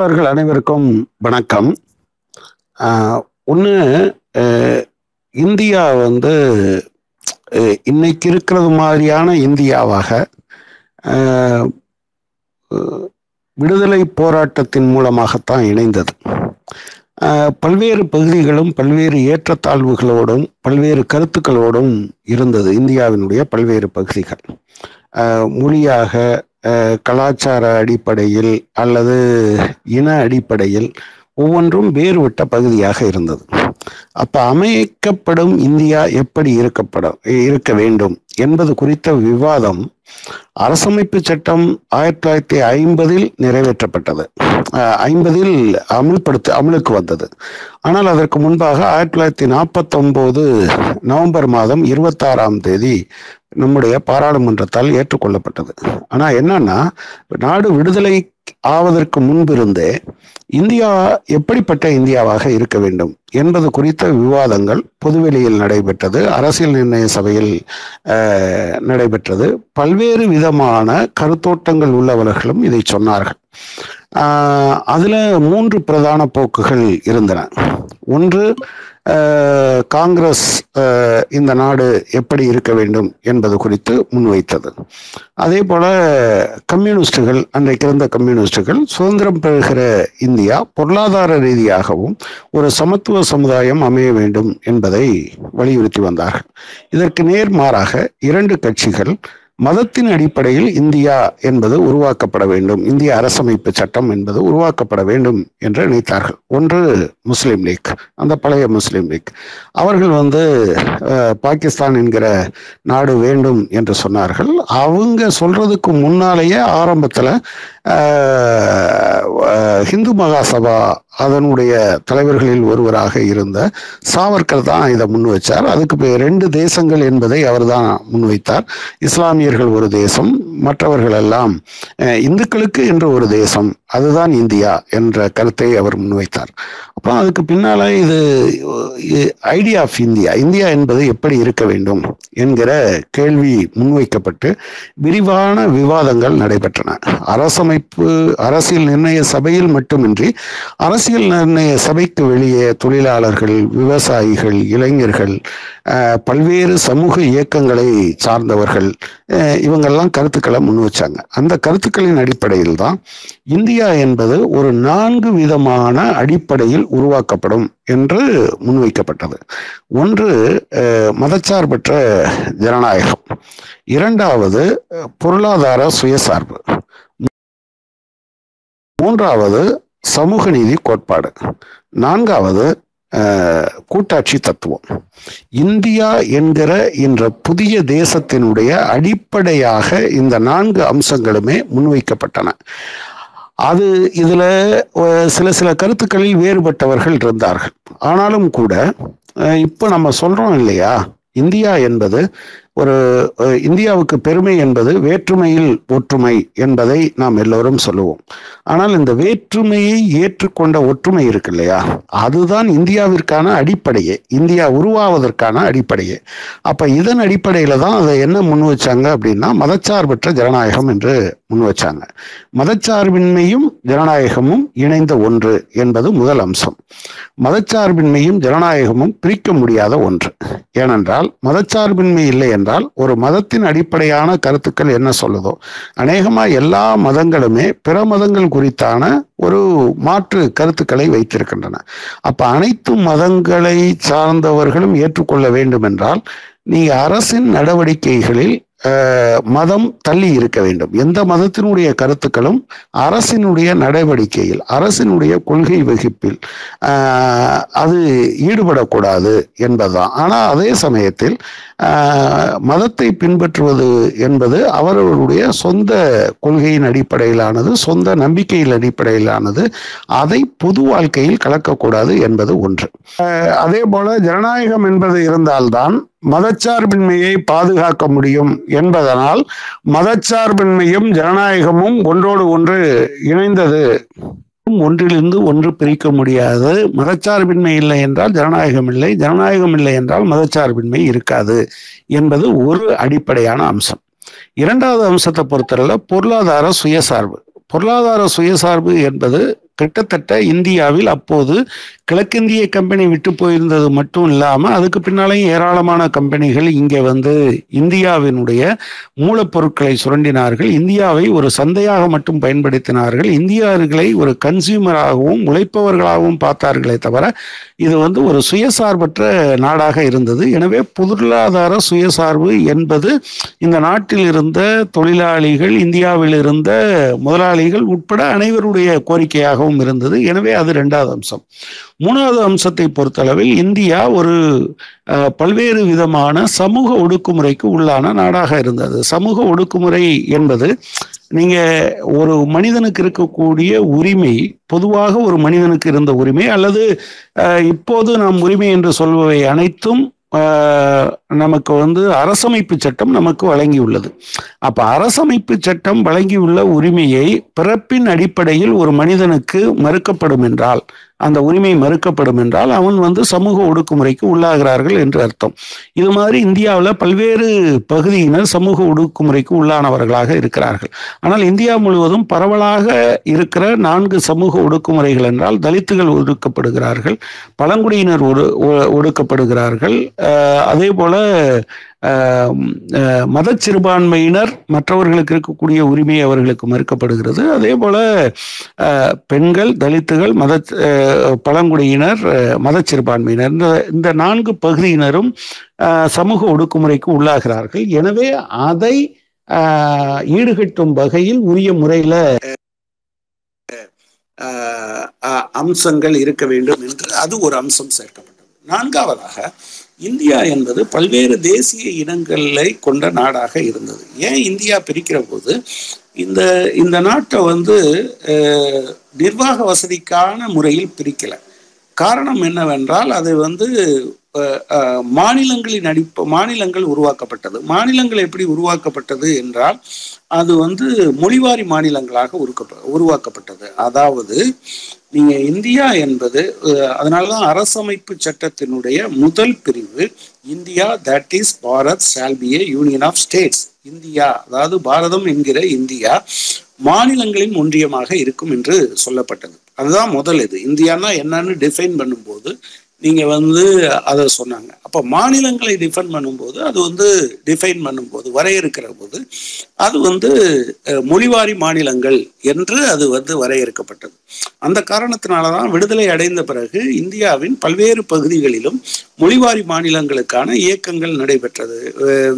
அவர்கள் அனைவருக்கும் வணக்கம். ஒன்று இந்தியா வந்து இன்னைக்கு இருக்கிறது மாதிரியான இந்தியாவாக விடுதலை போராட்டத்தின் மூலமாகத்தான் இணைந்தது. பல்வேறு பகுதிகளும் பல்வேறு ஏற்றத்தாழ்வுகளோடும் பல்வேறு கருத்துக்களோடும் இருந்தது இந்தியாவினுடைய பல்வேறு பகுதிகள். மொழியாக கலாச்சார அடிப்படையில் அல்லது இன அடிப்படையில் ஒவ்வொன்றும் வேறுபட்ட பகுதியாக இருந்தது. அப்போ அமைக்கப்படும் இந்தியா எப்படி இருக்கப்படும் இருக்க வேண்டும்? என்பது குறித்த விவாதம் அரசமைப்பு சட்டம் ஆயிரத்தி தொள்ளாயிரத்தி ஐம்பதில் நிறைவேற்றப்பட்டது. ஐம்பதில் அமுல்படுத்த அமலுக்கு வந்தது. ஆனால் அதற்கு முன்பாக ஆயிரத்தி தொள்ளாயிரத்தி நாற்பத்தொம்போது நவம்பர் மாதம் இருபத்தாறாம் தேதி நம்முடைய பாராளுமன்றத்தால் ஏற்றுக்கொள்ளப்பட்டது. ஆனால் என்னன்னா நாடு விடுதலை ஆவதற்கு முன்பிருந்தே இந்தியா எப்படிப்பட்ட இந்தியாவாக இருக்க வேண்டும் என்பது குறித்த விவாதங்கள் பொதுவெளியில் நடைபெற்றது அரசியல் நிர்ணய சபையில் நடைபெற்றது. பல்வேறு விதமான கருத்தோட்டங்கள் உள்ளவர்களும் இதை சொன்னார்கள். அதில் மூன்று பிரதான போக்குகள் இருந்தன. ஒன்று காங்கிரஸ் இந்த நாடு எப்படி இருக்க வேண்டும் என்பது குறித்து முன்வைத்தது. அதே போல கம்யூனிஸ்டுகள் அன்றைக்கு இருந்த கம்யூனிஸ்டுகள் சுதந்திரம் பெறுகிற இந்தியா பொருளாதார ரீதியாகவும் ஒரு சமத்துவ சமுதாயம் அமைய வேண்டும் என்பதை வலியுறுத்தி வந்தார்கள். இதற்கு நேர்மாறாக இரண்டு கட்சிகள் மதத்தின் அடிப்படையில் இந்தியா என்பது உருவாக்கப்பட வேண்டும். இந்திய அரசமைப்பு சட்டம் என்பது உருவாக்கப்பட வேண்டும் என்று நினைத்தார்கள். ஒன்று முஸ்லீம் லீக் அந்த பழைய முஸ்லீம் லீக். அவர்கள் வந்து பாகிஸ்தான் என்கிற நாடு வேண்டும் என்று சொன்னார்கள். அவங்க சொல்றதுக்கு முன்னாலேயே ஆரம்பத்தில் ஹிந்து மகாசபா அதனுடைய தலைவர்களில் ஒருவராக இருந்த சாவர்கர் தான் இதை முன் வச்சார். அதுக்கு ரெண்டு தேசங்கள் என்பதை அவர் தான் முன்வைத்தார் இஸ்லாமியர்கள் ஒரு தேசம் மற்றவர்கள் எல்லாம் இந்துக்களுக்கு என்று ஒரு தேசம். அதுதான் இந்தியா என்ற கருத்தை அவர் முன்வைத்தார் அப்புறம் அதுக்கு பின்னால இது ஐடியா ஆஃப் இந்தியா. இந்தியா என்பது எப்படி இருக்க வேண்டும் என்கிற கேள்வி முன்வைக்கப்பட்டு விரிவான விவாதங்கள் நடைபெற்றன. அரசமைப்பு அரசியல் நிர்ணய சபையில் மட்டுமின்றி அரசியல் நிர்ணய சபைக்கு வெளியே தொழிலாளர்கள் விவசாயிகள் இளைஞர்கள் பல்வேறு சமூக இயக்கங்களை சார்ந்தவர்கள் இவங்கெல்லாம் கருத்துக்களை முன் வச்சாங்க. அந்த கருத்துக்களின் அடிப்படையில் தான் இந்தியா என்பது ஒரு நான்கு விதமான அடிப்படையில் உருவாக்கப்படும் என்று முன்வைக்கப்பட்டது ஒன்று மதச்சார்பற்ற ஜனநாயகம். இரண்டாவது பொருளாதார சுயசார்பு. மூன்றாவது சமூக நீதி கோட்பாடு. நான்காவது கூட்டாட்சி தத்துவம். இந்தியா என்கிற என்ற புதிய தேசத்தினுடைய அடிப்படையாக இந்த நான்கு அம்சங்களுமே முன்வைக்கப்பட்டன. அது இதுல சில சில கருத்துக்களில் வேறுபட்டவர்கள் இருந்தார்கள். ஆனாலும் கூட இப்போ நம்ம சொல்றோம் இல்லையா? இந்தியா என்பது ஒரு இந்தியாவுக்கு பெருமை என்பது வேற்றுமையில் ஒற்றுமை என்பதை நாம் எல்லோரும் சொல்லுவோம். ஆனால் இந்த வேற்றுமையை ஏற்றுக்கொண்ட ஒற்றுமை இருக்கு இல்லையா? அதுதான் இந்தியாவிற்கான அடிப்படையே. இந்தியா உருவாவதற்கான அடிப்படையே. அப்ப இதன் அடிப்படையில தான் அதை என்ன முன் வச்சாங்க அப்படின்னா மதச்சார்பற்ற ஜனநாயகம் என்று முன் வச்சாங்க. மதச்சார்பின்மையும் ஜனநாயகமும் இணைந்த ஒன்று என்பது முதல் அம்சம். மதச்சார்பின்மையும் ஜனநாயகமும் பிரிக்க முடியாத ஒன்று. ஏனென்றால் மதச்சார்பின்மை இல்லை என்றால் ஒரு மதத்தின் அடிப்படையான கருத்துக்கள் என்ன சொல்லுதோ அநேகமா எல்லா மதங்களுமே பிற மதங்கள் குறித்தான ஒரு மாற்று கருத்துக்களை வைத்திருக்கின்றன. அப்ப அனைத்து மதங்களை சார்ந்தவர்களும் ஏற்றுக்கொள்ள வேண்டும் என்றால் நீங்க அரசின் நடவடிக்கைகளில் மதம் தள்ளி இருக்க வேண்டும். எந்த மதத்தினுடைய கருத்துக்களும் அரசினுடைய நடவடிக்கையில் அரசினுடைய கொள்கை வகுப்பில் அது ஈடுபடக்கூடாது என்பதுதான். ஆனால் அதே சமயத்தில் மதத்தை பின்பற்றுவது என்பது அவர்களுடைய சொந்த கொள்கையின் அடிப்படையிலானது சொந்த நம்பிக்கையின் அடிப்படையிலானது அதை பொது வாழ்க்கையில் கலக்கக்கூடாது என்பது ஒன்று. அதே போல ஜனநாயகம் என்பது இருந்தால்தான் மதச்சார்பின்மையை பாதுகாக்க முடியும் என்பதனால் மதச்சார்பின்மையும் ஜனநாயகமும் ஒன்றோடு ஒன்று இணைந்தது. ஒன்றிலிருந்து ஒன்று பிரிக்க முடியாது. மதச்சார்பின்மை இல்லை என்றால் ஜனநாயகம் இல்லை. ஜனநாயகம் இல்லை என்றால் மதச்சார்பின்மை இருக்காது என்பது ஒரு அடிப்படையான அம்சம். இரண்டாவது அம்சத்தை பொறுத்தவரை பொருளாதார சுயசார்பு. பொருளாதார சுயசார்பு என்பது கிட்டத்தட்ட இந்தியாவில் அப்போது கிழக்கிந்திய கம்பெனி விட்டு போயிருந்தது மட்டும் இல்லாமல் அதுக்கு பின்னாலேயும் ஏராளமான கம்பெனிகள் இங்கே வந்து இந்தியாவினுடைய மூலப்பொருட்களை சுரண்டினார்கள். இந்தியாவை ஒரு சந்தையாக மட்டும் பயன்படுத்தினார்கள். இந்தியர்களை ஒரு கன்சியூமராகவும் உழைப்பவர்களாகவும் பார்த்தார்களே தவிர இது வந்து ஒரு சுயசார்பற்ற நாடாக இருந்தது. எனவே பொருளாதார சுயசார்பு என்பது இந்த நாட்டில் இருந்த தொழிலாளிகள் இந்தியாவில் இருந்த முதலாளிகள் உட்பட அனைவருடைய கோரிக்கையாகவும் இருந்தது. எனவே அது ரெண்டாவது அம்சம். மூணாவது அம்சத்தை பொறுத்தளவில் இந்தியா ஒரு பல்வேறு விதமான சமூக ஒடுக்குமுறைக்கு உள்ளான நாடாக இருந்தது. சமூக ஒடுக்குமுறை என்பது நீங்க ஒரு மனிதனுக்கு இருக்கக்கூடிய உரிமை பொதுவாக ஒரு மனிதனுக்கு இருந்த உரிமை அல்லது இப்போது நாம் உரிமை என்று சொல்பவை அனைத்தும் நமக்கு வந்து அரசமைப்பு சட்டம் நமக்கு வழங்கியுள்ளது. அப்ப அரசமைப்பு சட்டம் வழங்கியுள்ள உரிமையை பிறப்பின் அடிப்படையில் ஒரு மனிதனுக்கு மறுக்கப்படும் என்றால் அந்த உரிமை மறுக்கப்படும் என்றால் அவன் வந்து சமூக ஒடுக்குமுறைக்கு உள்ளாகிறார்கள் என்று அர்த்தம். இது மாதிரி இந்தியாவில் பல்வேறு பகுதியினர் சமூக ஒடுக்குமுறைக்கு உள்ளானவர்களாக இருக்கிறார்கள். ஆனால் இந்தியா முழுவதும் பரவலாக இருக்கிற நான்கு சமூக ஒடுக்குமுறைகள் என்றால் தலித்துகள் ஒடுக்கப்படுகிறார்கள் பழங்குடியினர் ஒடு ஒடுக்கப்படுகிறார்கள் அதே போல மத சிறுபான்மையினர் மற்றவர்களுக்கு இருக்கக்கூடிய உரிமை அவர்களுக்கு மறுக்கப்படுகிறது. அதே போல பெண்கள் தலித்துகள் மத பழங்குடியினர் மத சிறுபான்மையினர் இந்த இந்த நான்கு பகுதியினரும் சமூக ஒடுக்குமுறைக்கு உள்ளாகிறார்கள். எனவே அதை ஈடுகட்டும் வகையில் உரிய முறையில அம்சங்கள் இருக்க வேண்டும் என்று அது ஒரு அம்சம் சேர்க்கப்பட்டது. நான்காவதாக இந்தியா என்பது பல்வேறு தேசிய இனங்களை கொண்ட நாடாக இருந்தது. ஏன் இந்தியா பிரிக்கிற போது இந்த இந்த நாட்டை வந்து நிர்வாக வசதிக்கான முறையில் பிரிக்கலை. காரணம் என்னவென்றால் அது வந்து மாநிலங்களின் அடிப்ப மாநிலங்கள் உருவாக்கப்பட்டது. மாநிலங்கள் எப்படி உருவாக்கப்பட்டது என்றால் அது வந்து மொழிவாரி மாநிலங்களாக உருக்க உருவாக்கப்பட்டது. அதாவது நீங்க இந்தியா என்பது அதனாலதான் அரசமைப்பு சட்டத்தினுடைய முதல் பிரிவு India that is Bharat shall be a union of states India அதாவது பாரதம் என்கிற இந்தியா மாநிலங்களின் ஒன்றியமாக இருக்கும் என்று சொல்லப்பட்டது. அதுதான் முதல் இது. இந்தியானா என்னன்னு டிஃபைன் பண்ணும்போது நீங்கள் வந்து அதை சொன்னாங்க. அப்போ மாநிலங்களை டிஃபைன் பண்ணும்போது அது வந்து டிஃபைன் பண்ணும்போது வரையறுக்கிற போது அது வந்து மொழிவாரி மாநிலங்கள் என்று அது வந்து வரையறுக்கப்பட்டது. அந்த காரணத்தினால தான் விடுதலை அடைந்த பிறகு இந்தியாவின் பல்வேறு பகுதிகளிலும் மொழிவாரி மாநிலங்களுக்கான இயக்கங்கள் நடைபெற்றது.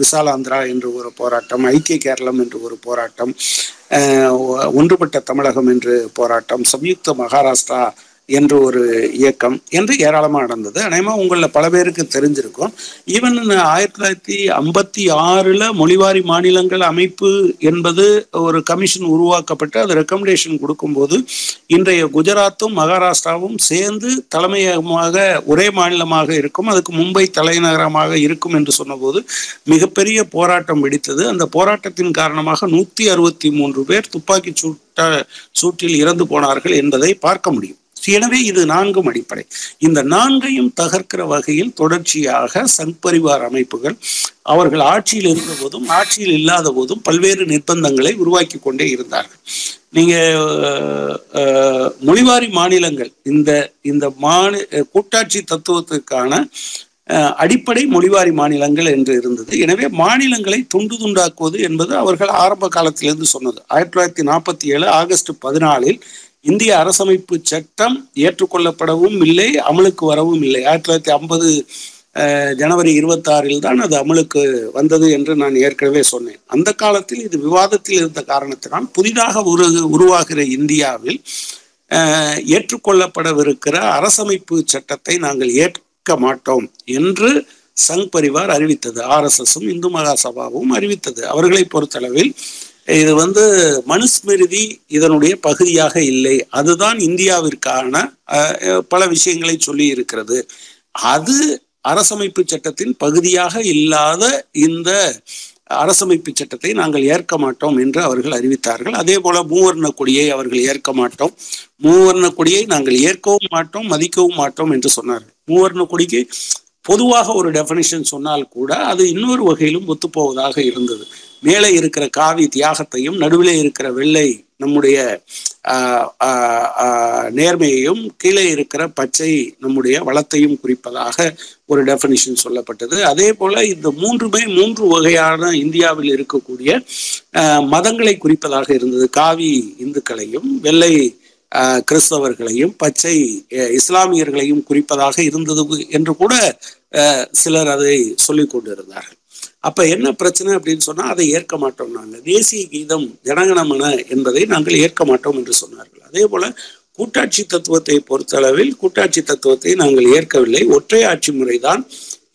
விசாலாந்திரா என்று ஒரு போராட்டம் ஐக்கிய கேரளம் என்று ஒரு போராட்டம் ஒன்றுபட்ட தமிழகம் என்று போராட்டம் சம்யுக்த மகாராஷ்டிரா என்று ஒரு இயக்கம் என்று ஏராளமாக நடந்தது. அநேகமாக உங்களில் பல பேருக்கு தெரிஞ்சிருக்கும். ஈவன் ஆயிரத்தி தொள்ளாயிரத்தி ஐம்பத்தி ஆறில் மொழிவாரி மாநிலங்கள் அமைப்பு என்பது ஒரு கமிஷன் உருவாக்கப்பட்டு அது ரெக்கமெண்டேஷன் கொடுக்கும்போது இன்றைய குஜராத்தும் மகாராஷ்டிராவும் சேர்ந்து தலைமையகமாக ஒரே மாநிலமாக இருக்கும். அதுக்கு மும்பை தலைநகரமாக இருக்கும் என்று சொன்னபோது மிகப்பெரிய போராட்டம் வெடித்தது. அந்த போராட்டத்தின் காரணமாக நூற்றி அறுபத்தி மூன்று பேர் துப்பாக்கி சூட்ட சூட்டில் இறந்து போனார்கள் என்பதை பார்க்க முடியும். எனவே இது நான்கும் அடிப்படை. இந்த நான்கையும் தகர்க்கிற வகையில் தொடர்ச்சியாக சங் பரிவார் அமைப்புகள் அவர்கள் ஆட்சியில் இருந்த போதும் ஆட்சியில் இல்லாத போதும் பல்வேறு நிர்பந்தங்களை உருவாக்கி கொண்டே இருந்தார்கள். நீங்க மொழிவாரி மாநிலங்கள் இந்த இந்த மாநி கூட்டாட்சி தத்துவத்துக்கான அடிப்படை மொழிவாரி மாநிலங்கள் என்று இருந்தது. எனவே மாநிலங்களை துண்டு துண்டாக்குவது என்பது அவர்கள் ஆரம்ப காலத்திலிருந்து சொன்னது. ஆயிரத்தி தொள்ளாயிரத்தி நாற்பத்தி ஏழு ஆகஸ்ட் பதினாலில் இந்திய அரசமைப்பு சட்டம் ஏற்றுக்கொள்ளப்படவும் இல்லை அமலுக்கு வரவும் இல்லை. ஆயிரத்தி தொள்ளாயிரத்தி ஐம்பது ஜனவரி இருபத்தாறில் தான் அது அமலுக்கு வந்தது என்று நான் ஏற்கனவே சொன்னேன். அந்த காலத்தில் இது விவாதத்தில் இருந்த காரணத்தினால் புதிதாக உரு உருவாகிற இந்தியாவில் ஏற்றுக்கொள்ளப்படவிருக்கிற அரசமைப்பு சட்டத்தை நாங்கள் ஏற்க மாட்டோம் என்று சங் பரிவார் அறிவித்தது. ஆர்எஸ்எஸும் இந்து மகாசபாவும் அறிவித்தது. அவர்களை பொறுத்தளவில் இது வந்து மனுஸ்மிருதி இதனுடைய பகுதியாக இல்லை. அதுதான் இந்தியாவிற்கான பல விஷயங்களை சொல்லி இருக்கிறது. அது அரசமைப்பு சட்டத்தின் பகுதியாக இல்லாத இந்த அரசமைப்பு சட்டத்தை நாங்கள் ஏற்க மாட்டோம் என்று அவர்கள் அறிவித்தார்கள். அதே போல மூவர்ண கொடியை அவர்கள் ஏற்க மாட்டோம். மூவர்ண கொடியை நாங்கள் ஏற்கவும் மாட்டோம் மதிக்கவும் மாட்டோம் என்று சொன்னார்கள். மூவர்ண கொடிக்கு பொதுவாக ஒரு டெஃபனிஷன் சொன்னால் கூட அது இன்னொரு வகையிலும் ஒத்துப்போவதாக இருந்தது. மேலே இருக்கிற காவி தியாகத்தையும் நடுவிலே இருக்கிற வெள்ளை நம்முடைய ஆஹ், ஆஹ், ஆஹ், நேர்மையையும் கீழே இருக்கிற பச்சை நம்முடைய வளத்தையும் குறிப்பதாக ஒரு டெஃபனிஷன் சொல்லப்பட்டது. அதே போல இந்த மூன்றுமே மூன்று வகையான இந்தியாவில் இருக்கக்கூடிய ஆஹ், மதங்களை குறிப்பதாக இருந்தது. காவி இந்துக்களையும் வெள்ளை ஆஹ், கிறிஸ்தவர்களையும் பச்சை அஹ், இஸ்லாமியர்களையும் குறிப்பதாக இருந்தது என்று கூட சிலர் அதை சொல்லிக் கொண்டிருந்தார்கள். அப்ப என்ன பிரச்சனை அப்படின்னு சொன்னா அதை ஏற்க மாட்டோம் நாங்கள் தேசிய கீதம் ஜனகணமன என்பதை நாங்கள் ஏற்க மாட்டோம் என்று சொன்னார்கள். அதே போல கூட்டாட்சி தத்துவத்தை பொறுத்தளவில் கூட்டாட்சி தத்துவத்தை நாங்கள் ஏற்கவில்லை. ஒற்றை ஆட்சி முறைதான்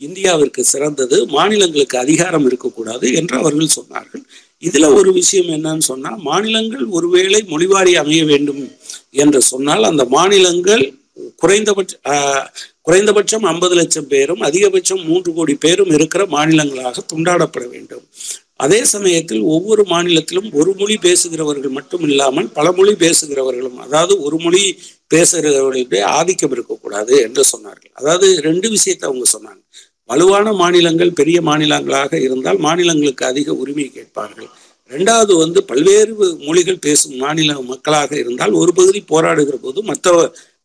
இந்தியாவிற்கு சிறந்தது. மாநிலங்களுக்கு அதிகாரம் இருக்கக்கூடாது என்று அவர்கள் சொன்னார்கள். இதுல ஒரு விஷயம் என்னன்னு சொன்னா மாநிலங்கள் ஒருவேளை மொழிவாரி அமைய வேண்டும் என்று சொன்னால் அந்த மாநிலங்கள் குறைந்தபட்ச ஆஹ், குறைந்தபட்சம் ஐம்பது லட்சம் பேரும் அதிகபட்சம் மூன்று கோடி பேரும் இருக்கிற மாநிலங்களாக துண்டாடப்பட வேண்டும். அதே சமயத்தில் ஒவ்வொரு மாநிலத்திலும் ஒரு மொழி பேசுகிறவர்கள் மட்டும் இல்லாமல் பல மொழி பேசுகிறவர்களும் அதாவது ஒரு மொழி பேசுகிறவர்களுடைய ஆதிக்கம் இருக்கக்கூடாது என்று சொன்னார்கள். அதாவது ரெண்டு விஷயத்தை அவங்க சொன்னாங்க. வலுவான மாநிலங்கள் பெரிய மாநிலங்களாக இருந்தால் மாநிலங்களுக்கு அதிக உரிமை கேட்பார்கள். ரெண்டாவது வந்து பல்வேறு மொழிகள் பேசும் மாநில மக்களாக இருந்தால் ஒரு பகுதி போராடுகிற போது மற்ற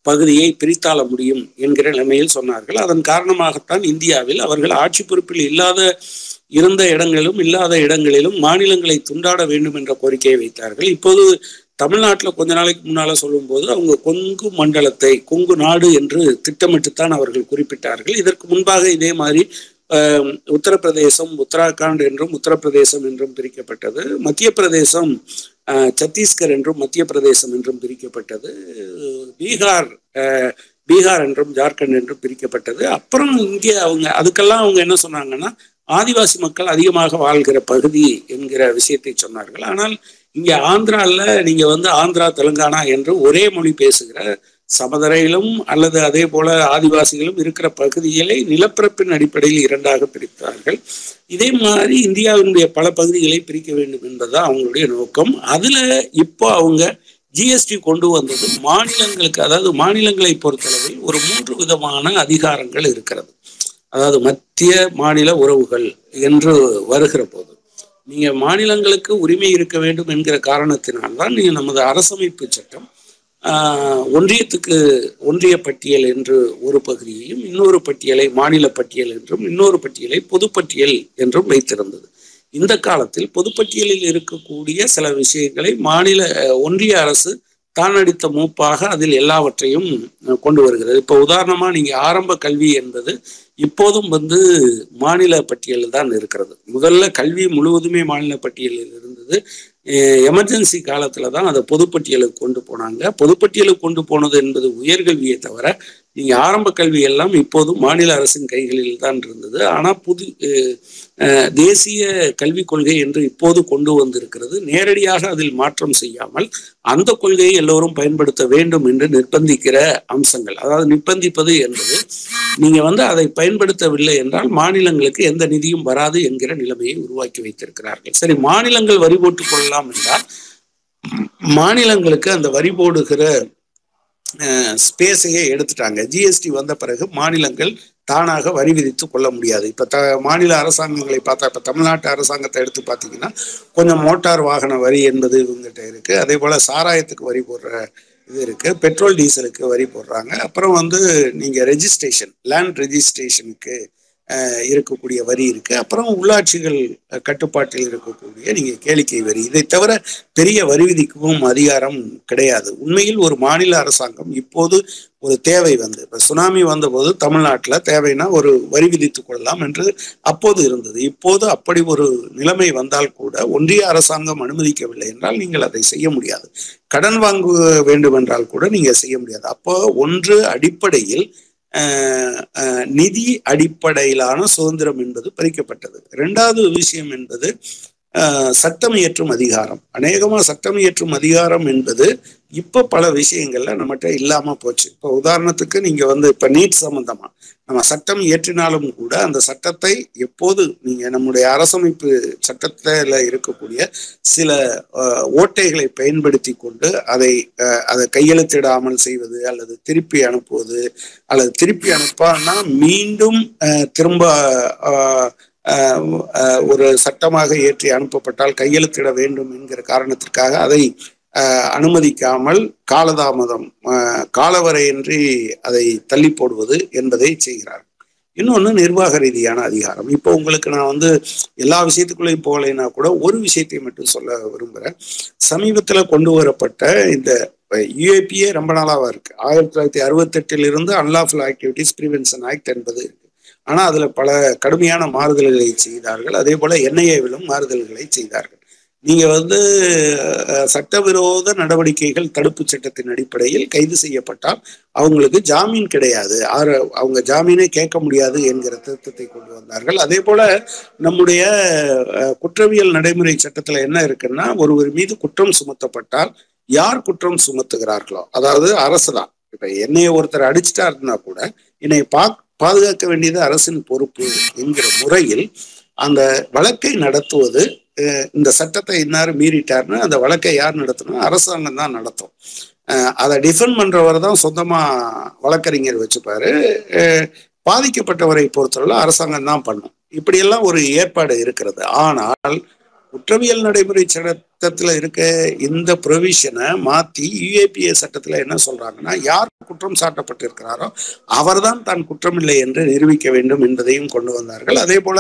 பகுதியை பிரித்தாள முடியும் என்கிற நிலைமையில் சொன்னார்கள். அதன் காரணமாகத்தான் இந்தியாவில் அவர்கள் ஆட்சி பொறுப்பில் இல்லாத இருந்த இடங்களிலும் இல்லாத இடங்களிலும் மாநிலங்களை துண்டாட வேண்டும் என்ற கோரிக்கையை வைத்தார்கள். இப்போது தமிழ்நாட்டில் கொஞ்ச நாளைக்கு முன்னால சொல்லும்போது அவங்க கொங்கு மண்டலத்தை கொங்கு நாடு என்று திட்டமிட்டுத்தான் அவர்கள் குறிப்பிட்டார்கள். இதற்கு முன்பாக இதே மாதிரி உத்தரப்பிரதேசம் உத்தராகண்ட் என்றும் உத்தரப்பிரதேசம் என்றும் பிரிக்கப்பட்டது. மத்திய பிரதேசம் சத்தீஸ்கர் என்றும் மத்திய பிரதேசம் என்றும் பிரிக்கப்பட்டது. பீகார் பீகார் என்றும் ஜார்க்கண்ட் என்றும் பிரிக்கப்பட்டது. அப்புறம் இங்கே அவங்க அதுக்கெல்லாம் அவங்க என்ன சொன்னாங்கன்னா ஆதிவாசி மக்கள் அதிகமாக வாழ்கிற பகுதி என்கிற விஷயத்தை சொன்னார்கள். ஆனால் இங்கே ஆந்திராவில் நீங்கள் வந்து ஆந்திரா தெலுங்கானா என்று ஒரே மொழி பேசுகிற சமதரையிலும் அல்லது அதே போல ஆதிவாசிகளும் இருக்கிற பகுதிகளை நிலப்பரப்பின் அடிப்படையில் இரண்டாக பிரித்தார்கள். இதே மாதிரி இந்தியாவினுடைய பல பகுதிகளை பிரிக்க வேண்டும் என்பதுதான் அவங்களுடைய நோக்கம். அதுல இப்போ அவங்க ஜிஎஸ்டி கொண்டு வந்தது. மாநிலங்களுக்கு அதாவது மாநிலங்களை பொறுத்தளவில் ஒரு மூன்று விதமான அதிகாரங்கள் இருக்கிறது. அதாவது மத்திய மாநில உறவுகள் என்று வருகிற போது. நீங்க மாநிலங்களுக்கு உரிமை இருக்க வேண்டும் என்கிற காரணத்தினால்தான் நீங்க நமது அரசமைப்பு சட்டம். ஒன்றியத்துக்கு ஒன்றிய பட்டியல் என்று ஒரு பகுதியையும் இன்னொரு பட்டியலை மாநில பட்டியல் என்றும் இன்னொரு பட்டியலை பொதுப்பட்டியல் என்றும் வைத்திருந்தது. இந்த காலத்தில் பொதுப்பட்டியலில் இருக்கக்கூடிய சில விஷயங்களை மாநில ஒன்றிய அரசு தான் அடித்த மூப்பாக அதில் எல்லாவற்றையும் கொண்டு வருகிறது. இப்போ உதாரணமாக நீங்கள் ஆரம்ப கல்வி என்பது இப்போதும் வந்து மாநில பட்டியலில் தான் இருக்கிறது. முதல்ல கல்வி முழுவதுமே மாநில பட்டியலில் இருந்தது. எமர்ஜென்சி காலத்துல தான் அதை பொதுப்பட்டியலுக்கு கொண்டு போனாங்க. பொதுப்பட்டியலுக்கு கொண்டு போனது என்பது உயர்கல்வியை தவிர நீங்க ஆரம்ப கல்வி எல்லாம் இப்போது மாநில அரசின் கைகளில் தான் இருந்தது. ஆனா புது தேசிய கல்விக் கொள்கை என்று இப்போது கொண்டு வந்திருக்கிறது. நேரடியாக அதில் மாற்றம் செய்யாமல் அந்த கொள்கையை எல்லோரும் பயன்படுத்த வேண்டும் என்று நிர்பந்திக்கிற அம்சங்கள். அதாவது நிர்பந்திப்பது என்பது நீங்க வந்து அதை பயன்படுத்தவில்லை என்றால் மாநிலங்களுக்கு எந்த நிதியும் வராது என்கிற நிலைமையை உருவாக்கி வைத்திருக்கிறார்கள். சரி மாநிலங்கள் வரி போட்டுக் கொள்ளலாம் என்றால் மாநிலங்களுக்கு அந்த வரி போடுகிற ஸ்பேஸையே எடுத்துட்டாங்க. ஜிஎஸ்டி வந்த பிறகு மாநிலங்கள் தானாக வரி விதித்து கொள்ள முடியாது. இப்போ த மாநில அரசாங்கங்களை பார்த்தா இப்போ தமிழ்நாட்டு அரசாங்கத்தை எடுத்து பார்த்தீங்கன்னா கொஞ்சம் மோட்டார் வாகன வரி என்பது இவங்ககிட்ட இருக்குது அதே போல் சாராயத்துக்கு வரி போடுற இது இருக்குது பெட்ரோல் டீசலுக்கு வரி போடுறாங்க. அப்புறம் வந்து நீங்கள் ரெஜிஸ்ட்ரேஷன் லேண்ட் ரெஜிஸ்ட்ரேஷனுக்கு இருக்கக்கூடிய வரி இருக்கு. அப்புறம் உள்ளாட்சிகள் கட்டுப்பாட்டில் இருக்கக்கூடிய நீங்க கேளிக்கை வரி. இதை தவிர பெரிய வரி விதிக்கவும் அதிகாரம் கிடையாது. உண்மையில் ஒரு மாநில அரசாங்கம் இப்போது ஒரு தேவை வந்து இப்ப சுனாமி வந்தபோது தமிழ்நாட்டில் தேவைன்னா ஒரு வரி விதித்துக் கொள்ளலாம் என்று அப்போது இருந்தது. இப்போது அப்படி ஒரு நிலைமை வந்தால் கூட ஒன்றிய அரசாங்கம் அனுமதிக்கவில்லை என்றால் நீங்கள் அதை செய்ய முடியாது. கடன் வாங்க வேண்டும் என்றால் கூட நீங்க செய்ய முடியாது. அப்போ ஒன்று அடிப்படையில் நிதி அடிப்படையிலான சுதந்திரம் என்பது பறிக்கப்பட்டது. இரண்டாவது விஷயம் என்பது சட்டம் இயற்றும் அதிகாரம். அநேகமாக சட்டம் இயற்றும் அதிகாரம் என்பது இப்போ பல விஷயங்கள்ல நம்மகிட்ட இல்லாம போச்சு. இப்போ உதாரணத்துக்கு நீங்க வந்து இப்ப நீட் சம்பந்தமா நம்ம சட்டம் இயற்றினாலும் கூட அந்த சட்டத்தை எப்போது நீங்க நம்முடைய அரசமைப்பு சட்டத்துல இருக்கக்கூடிய சில ஓட்டைகளை பயன்படுத்தி கொண்டு அதை அதை கையெழுத்திடாமல் செய்வது அல்லது திருப்பி அனுப்புவது அல்லது திருப்பி அனுப்பான்னா மீண்டும் திரும்ப ஒரு சட்டமாக ஏற்றி அனுப்பப்பட்டால் கையெழுத்திட வேண்டும் என்கிற காரணத்திற்காக அதை அனுமதிக்காமல் காலதாமதம் காலவரையின்றி அதை தள்ளி போடுவது என்பதை செய்கிறார். இன்னொன்று நிர்வாக ரீதியான அதிகாரம். இப்போ உங்களுக்கு நான் வந்து எல்லா விஷயத்துக்குள்ளேயும் போகலைன்னா கூட ஒரு விஷயத்தை மட்டும் சொல்ல விரும்புகிறேன் சமீபத்தில் கொண்டு வரப்பட்ட இந்த யுஏபிஏ ரொம்ப நாளாக இருக்கு. ஆயிரத்தி தொள்ளாயிரத்தி அறுபத்தெட்டில் இருந்து அன்லாஃபுல் ஆக்டிவிட்டிஸ் ப்ரிவென்ஷன் ஆக்ட் என்பது இருக்கு. ஆனால் அதில் பல கடுமையான மாறுதல்களை செய்தார்கள். அதே போல் என்ஐஏவிலும் மாறுதல்களை செய்தார்கள். நீங்கள் வந்து சட்டவிரோத நடவடிக்கைகள் தடுப்பு சட்டத்தின் அடிப்படையில் கைது செய்யப்பட்டால் அவங்களுக்கு ஜாமீன் கிடையாது. ஆறு அவங்க ஜாமீனே கேட்க முடியாது என்கிற திருத்தத்தை கொண்டு வந்தார்கள். அதே போல நம்முடைய குற்றவியல் நடைமுறை சட்டத்தில் என்ன இருக்குன்னா ஒருவர் மீது குற்றம் சுமத்தப்பட்டால் யார் குற்றம் சுமத்துகிறார்களோ அதாவது அரசு தான். இப்போ என்னைய ஒருத்தர் அடிச்சிட்டா இருந்தா கூட என்னை பாக் பாதுகாக்க வேண்டியது அரசின் பொறுப்பு என்கிற முறையில் அந்த வழக்கை நடத்துவது இந்த சட்டத்தை இன்னாரு மீறிட்டாருன்னு அந்த வழக்கை யார் நடத்தணும்? அரசாங்கம் தான் நடத்தும். அதை டிஃபெண்ட் பண்றவர் தான் சொந்தமா வழக்கறிஞர் வச்சுப்பாரு. பாதிக்கப்பட்டவரை பொறுத்தவரை அரசாங்கம் தான் பண்ணும். இப்படியெல்லாம் ஒரு ஏற்பாடு இருக்கிறது. ஆனால் குற்றவியல் நடைமுறை சட்டத்துல இருக்க இந்த ப்ரொவிஷனை மாத்தி யுஏபிஏ சட்டத்துல என்ன சொல்றாங்கன்னா யார் குற்றம் சாட்டப்பட்டிருக்கிறாரோ அவர்தான் தான் குற்றமில்லை என்று நிரூபிக்க வேண்டும் என்பதையும் கொண்டு வந்தார்கள். அதே போல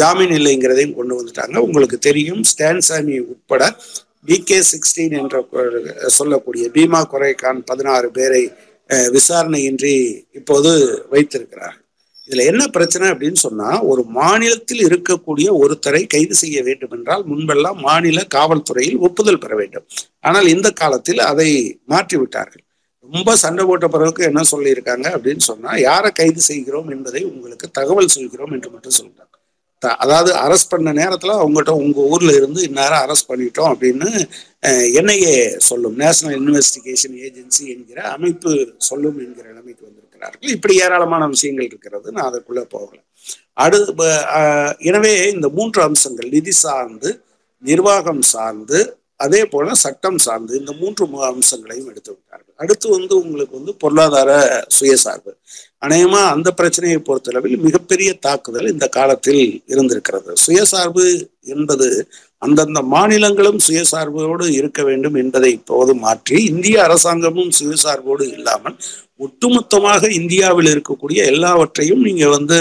ஜாமீன் இல்லைங்கிறதையும் கொண்டு வந்துட்டாங்க. உங்களுக்கு தெரியும் ஸ்டான்சாமி உட்பட பிகே சிக்ஸ்டீன் என்ற சொல்லக்கூடிய பீமா குறைகான் பதினாறு பேரை விசாரணையின்றி இப்போது வைத்திருக்கிறார் இதுல என்ன பிரச்சனை அப்படின்னு சொன்னா ஒரு மாநிலத்தில் இருக்கக்கூடிய ஒருத்தரை கைது செய்ய வேண்டும் என்றால் முன்பெல்லாம் மாநில காவல்துறையில் ஒப்புதல் பெற வேண்டும். ஆனால் இந்த காலத்தில் அதை மாற்றி விட்டார்கள் ரொம்ப சண்டை போட்ட பிறகு என்ன சொல்லியிருக்காங்க அப்படின்னு சொன்னா யாரை கைது செய்கிறோம் என்பதை உங்களுக்கு தகவல் சொல்கிறோம் என்று மட்டும் சொல்றாங்க அதாவது அரெஸ்ட் பண்ண நேரத்துல அவங்ககிட்ட உங்க ஊர்ல இருந்து இந்நேரம் அரெஸ்ட் பண்ணிட்டோம் அப்படின்னு என்ஐஏ சொல்லும். நேஷனல் இன்வெஸ்டிகேஷன் ஏஜென்சி என்கிற அமைப்பு சொல்லும் என்கிற நிலைமைக்கு இருக்கிறார்கள் இப்படி ஏராளமான விஷயங்கள் இருக்கிறது. நான் அதற்குள்ள போகல. அடுத்து எனவே இந்த மூன்று அம்சங்கள் நிதி சார்ந்து நிர்வாகம் சார்ந்து அதே போல சட்டம் சார்ந்து இந்த மூன்று அம்சங்களையும் எடுத்து விட்டார்கள். அடுத்து வந்து உங்களுக்கு வந்து பொருளாதார சுயசார்பு. அநேகமா அந்த பிரச்சனையை பொறுத்தளவில் மிகப்பெரிய தாக்குதல் இந்த காலத்தில் இருந்திருக்கிறது. சுயசார்பு என்பது அந்தந்த மாநிலங்களும் சுயசார்போடு இருக்க வேண்டும் என்பதை இப்போது மாற்றி இந்திய அரசாங்கமும் சுயசார்போடு இல்லாமல் ஒட்டுமொத்தமாக இந்தியாவில் இருக்கக்கூடிய எல்லாவற்றையும் நீங்க வந்து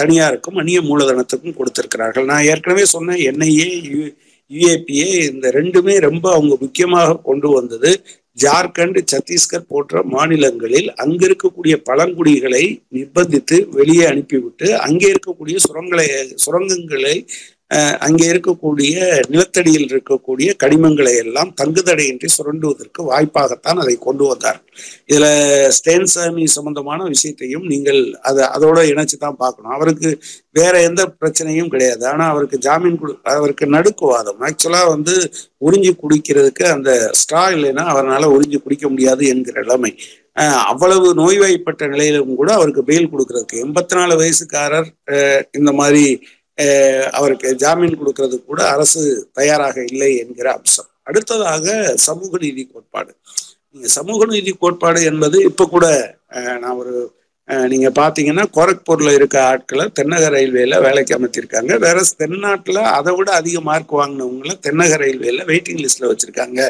தனியாருக்கும் அந்நிய மூலதனத்துக்கும் கொடுத்திருக்கிறார்கள். நான் ஏற்கனவே சொன்னேன் என்ஐஏ யுஏபிஏ இந்த ரெண்டுமே ரொம்ப அவங்க முக்கியமாக கொண்டு வந்தது. ஜார்க்கண்ட் சத்தீஸ்கர் போன்ற மாநிலங்களில் அங்கிருக்கக்கூடிய பழங்குடிகளை நிர்பந்தித்து வெளியே அனுப்பிவிட்டு அங்கே இருக்கக்கூடிய சுரங்களை சுரங்கங்களை அங்கே இருக்கக்கூடிய நிலத்தடியில் இருக்கக்கூடிய கனிமங்களை எல்லாம் தங்குதடையின்றி சுரண்டுவதற்கு வாய்ப்பாகத்தான் அதை கொண்டு வந்தார். இதுல ஸ்டேன்சாமி சம்பந்தமான விஷயத்தையும் நீங்கள் அதை அதோட இணைச்சு தான் பார்க்கணும். அவருக்கு வேற எந்த பிரச்சனையும் கிடையாது. ஆனா அவருக்கு ஜாமீன் கொடு அவருக்கு நடுக்குவாதம். ஆக்சுவலா வந்து உறிஞ்சி குடிக்கிறதுக்கு அந்த ஸ்ட்ரா இல்லைன்னா அவரால் உறிஞ்சி குடிக்க முடியாது என்கிற நிலைமை. அவ்வளவு நோய்வாய்ப்பட்ட நிலையிலும் கூட அவருக்கு பெயில் கொடுக்கறதுக்கு எண்பத்தி நாலு வயசுக்காரர் இந்த மாதிரி அவருக்கு ஜாமீன் கொடுக்கறது கூட அரசு தயாராக இல்லை என்கிற அம்சம். அடுத்ததாக சமூக நீதி கோட்பாடு. நீங்க சமூக நீதி கோட்பாடு என்பது இப்ப கூட நான் ஒரு நீங்க பாத்தீங்கன்னா கோரக்பூர்ல இருக்க ஆட்களை தென்னக ரயில்வேல வேலைக்கு அமைச்சிருக்காங்க வேற தென்னாட்டுல அதை விட அதிக மார்க் வாங்கினவங்கள தென்னக ரயில்வேல வெயிட்டிங் லிஸ்ட்ல வச்சிருக்காங்க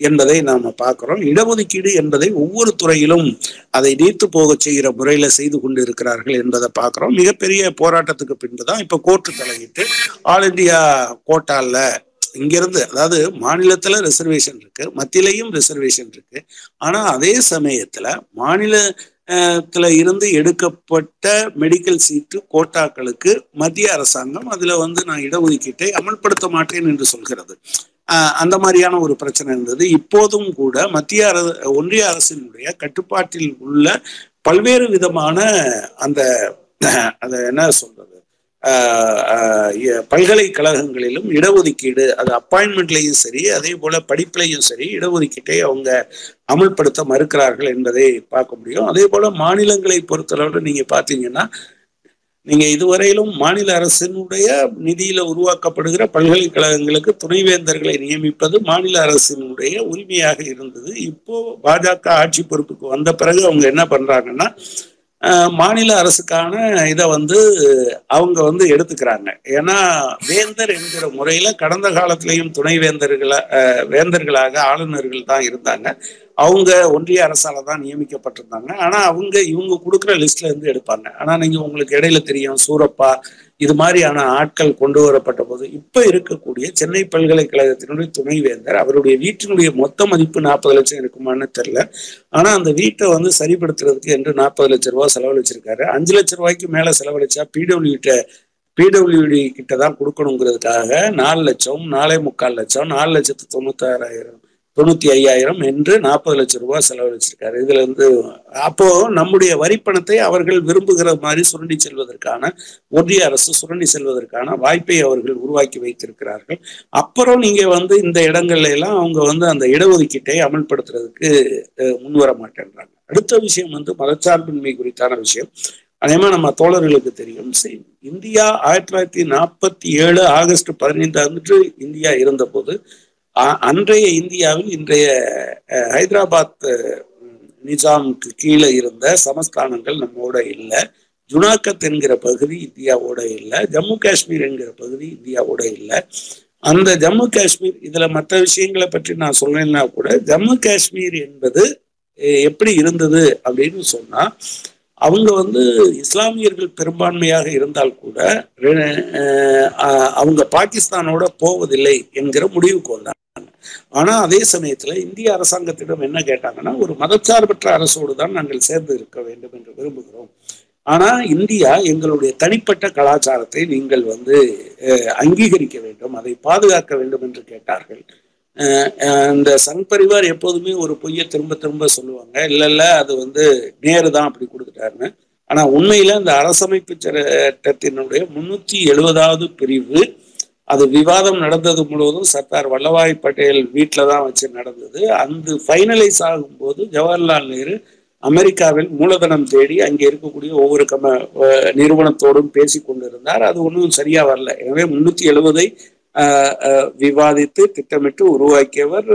என்பதை நாம பார்க்கிறோம். இடஒதுக்கீடு என்பதை ஒவ்வொரு துறையிலும் அதை நீத்து போக செய்கிற முறையில செய்து கொண்டு இருக்கிறார்கள் என்பதை பார்க்குறோம். மிகப்பெரிய போராட்டத்துக்கு பின்புதான் இப்ப கோர்ட்டு தலையிட்டு ஆல் இண்டியா கோட்டால இங்கிருந்து அதாவது மாநிலத்துல ரிசர்வேஷன் இருக்கு மத்தியிலையும் ரிசர்வேஷன் இருக்கு. ஆனா அதே சமயத்துல மாநில இருந்து எடுக்கப்பட்ட மெடிக்கல் சீட்டு கோட்டாக்களுக்கு மத்திய அரசாங்கம் அதுல வந்து நான் இடஒதுக்கீட்டை அமல்படுத்த மாட்டேன் என்று சொல்கிறது. அந்த மாதிரியான ஒரு பிரச்சனை இருந்தது. இப்போதும் கூட மத்திய அரசு ஒன்றிய அரசினுடைய கட்டுப்பாட்டில் உள்ள பல்வேறு விதமான அந்த அதை என்ன சொல்றது? பல்கலைக்கழகங்களிலும் இடஒதுக்கீடு அது அப்பாயின்மெண்ட்லையும் சரி அதே போல படிப்புலையும் சரி இடஒதுக்கீட்டை அவங்க அமல்படுத்த மறுக்கிறார்கள் என்பதை பார்க்க முடியும். அதே போல மாநிலங்களை பொறுத்தளவில் நீங்க பாத்தீங்கன்னா நீங்க இதுவரையிலும் மாநில அரசினுடைய நிதியில உருவாக்கப்படுகிற பல்கலைக்கழகங்களுக்கு துணைவேந்தர்களை நியமிப்பது மாநில அரசினுடைய உரிமையாக இருந்தது. இப்போ பாஜக ஆட்சி பொறுப்புக்கு வந்த பிறகு அவங்க என்ன பண்றாங்கன்னா மாநில அரசுக்கான இதை வந்து அவங்க வந்து எடுத்துக்கிறாங்க. ஏன்னா வேந்தர் என்கிற முறையில கடந்த காலத்திலையும் துணை வேந்தர்களா வேந்தர்களாக ஆளுநர்கள் தான் இருந்தாங்க. அவங்க ஒன்றிய அரசால தான் நியமிக்கப்பட்டிருந்தாங்க. ஆனா அவங்க இவங்க கொடுக்குற லிஸ்ட்ல இருந்து எடுப்பாங்க. ஆனா நீங்க உங்களுக்கு இடையில தெரியும் சூரப்பா இது மாதிரியான ஆட்கள் கொண்டு வரப்பட்ட போது இப்ப இருக்கக்கூடிய சென்னை பல்கலைக்கழகத்தினுடைய துணைவேந்தர் அவருடைய வீட்டினுடைய மொத்த மதிப்பு நாற்பது லட்சம் இருக்குமான்னு தெரியல. ஆனா அந்த வீட்டை வந்து சரிப்படுத்துறதுக்கு என்று நாற்பது லட்சம் ரூபாய் செலவழிச்சிருக்காரு அஞ்சு லட்சம் ரூபாய்க்கு மேல செலவழிச்சா பிடபிள்யூட்ட பிடபிள்யூடி கிட்ட தான் கொடுக்கணுங்கிறதுக்காக நாலு லட்சம் நாலே முக்கால் லட்சம் நாலு லட்சத்து தொண்ணூத்தாறாயிரம் தொண்ணூத்தி ஐயாயிரம் என்று நாற்பது லட்சம் ரூபாய் செலவழிச்சிருக்காரு. இதுல இருந்து அப்போ நம்முடைய வரிப்பணத்தை அவர்கள் விரும்புகிற மாதிரி சுரண்டி செல்வதற்கான ஒன்றிய அரசு சுரண்டி செல்வதற்கான வாய்ப்பை அவர்கள் உருவாக்கி வைத்திருக்கிறார்கள். அப்புறம் நீங்க வந்து இந்த இடங்கள்ல எல்லாம் அவங்க வந்து அந்த இடஒதுக்கீட்டை அமல்படுத்துறதுக்கு முன்வர மாட்டேன்றாங்க. அடுத்த விஷயம் வந்து மதச்சார்பின்மை குறித்தான விஷயம். அதேமா நம்ம தோழர்களுக்கு தெரியும் இந்தியா ஆயிரத்தி தொள்ளாயிரத்தி நாற்பத்தி ஏழு ஆகஸ்ட் பதினைந்தாம் அன்று இந்தியா இருந்தபோது போது அன்றைய இந்தியாவில் இன்றைய ஹைதராபாத் நிஜாமுக்கு கீழே இருந்த சமஸ்தானங்கள் நம்மோட இல்லை. ஜுனாக்கத் என்கிற பகுதி இந்தியாவோட இல்லை. ஜம்மு காஷ்மீர் என்கிற பகுதி இந்தியாவோட இல்லை. அந்த ஜம்மு காஷ்மீர் இதுல மற்ற விஷயங்களை பற்றி நான் சொன்னேன்னா கூட ஜம்மு காஷ்மீர் என்பது எப்படி இருந்தது அப்படின்னு சொன்னா அவங்க வந்து இஸ்லாமியர்கள் பெரும்பான்மையாக இருந்தால் கூட அவங்க பாகிஸ்தானோட போவதில்லை என்கிற முடிவுக்கு வந்தாங்க ஆனா அதே சமயத்துல இந்திய அரசாங்கத்திடம் என்ன கேட்டாங்கன்னா ஒரு மதச்சார்பற்ற அரசோடு தான் நாங்கள் சேர்ந்து இருக்க வேண்டும் என்று விரும்புகிறோம். ஆனா இந்தியா எங்களுடைய தனிப்பட்ட கலாச்சாரத்தை நீங்கள் வந்து அங்கீகரிக்க வேண்டும் அதை பாதுகாக்க வேண்டும் என்று கேட்டார்கள். இந்த சங் பரிவார் எப்போதுமே ஒரு பொய்யை திரும்ப திரும்ப சொல்லுவாங்க. இல்லை இல்லை அது வந்து நேரு தான் அப்படி கொடுத்துட்டாருன்னு. ஆனால் உண்மையில் இந்த அரசமைப்பு சட்டத்தினுடைய முன்னூற்றி எழுபதாவது பிரிவு அது விவாதம் நடந்தது முழுவதும் சர்தார் வல்லபாய் பட்டேல் வீட்டில் தான் வச்சு நடந்தது. அந்த ஃபைனலைஸ் ஆகும்போது ஜவஹர்லால் நேரு அமெரிக்காவில் மூலதனம் தேடி அங்கே இருக்கக்கூடிய ஒவ்வொரு கம நிறுவனத்தோடும் பேசி கொண்டிருந்தார் அது ஒன்றும் சரியா வரல. எனவே முன்னூத்தி எழுபதை விவாதித்து திட்டமிட்டு உருவாக்கியவர்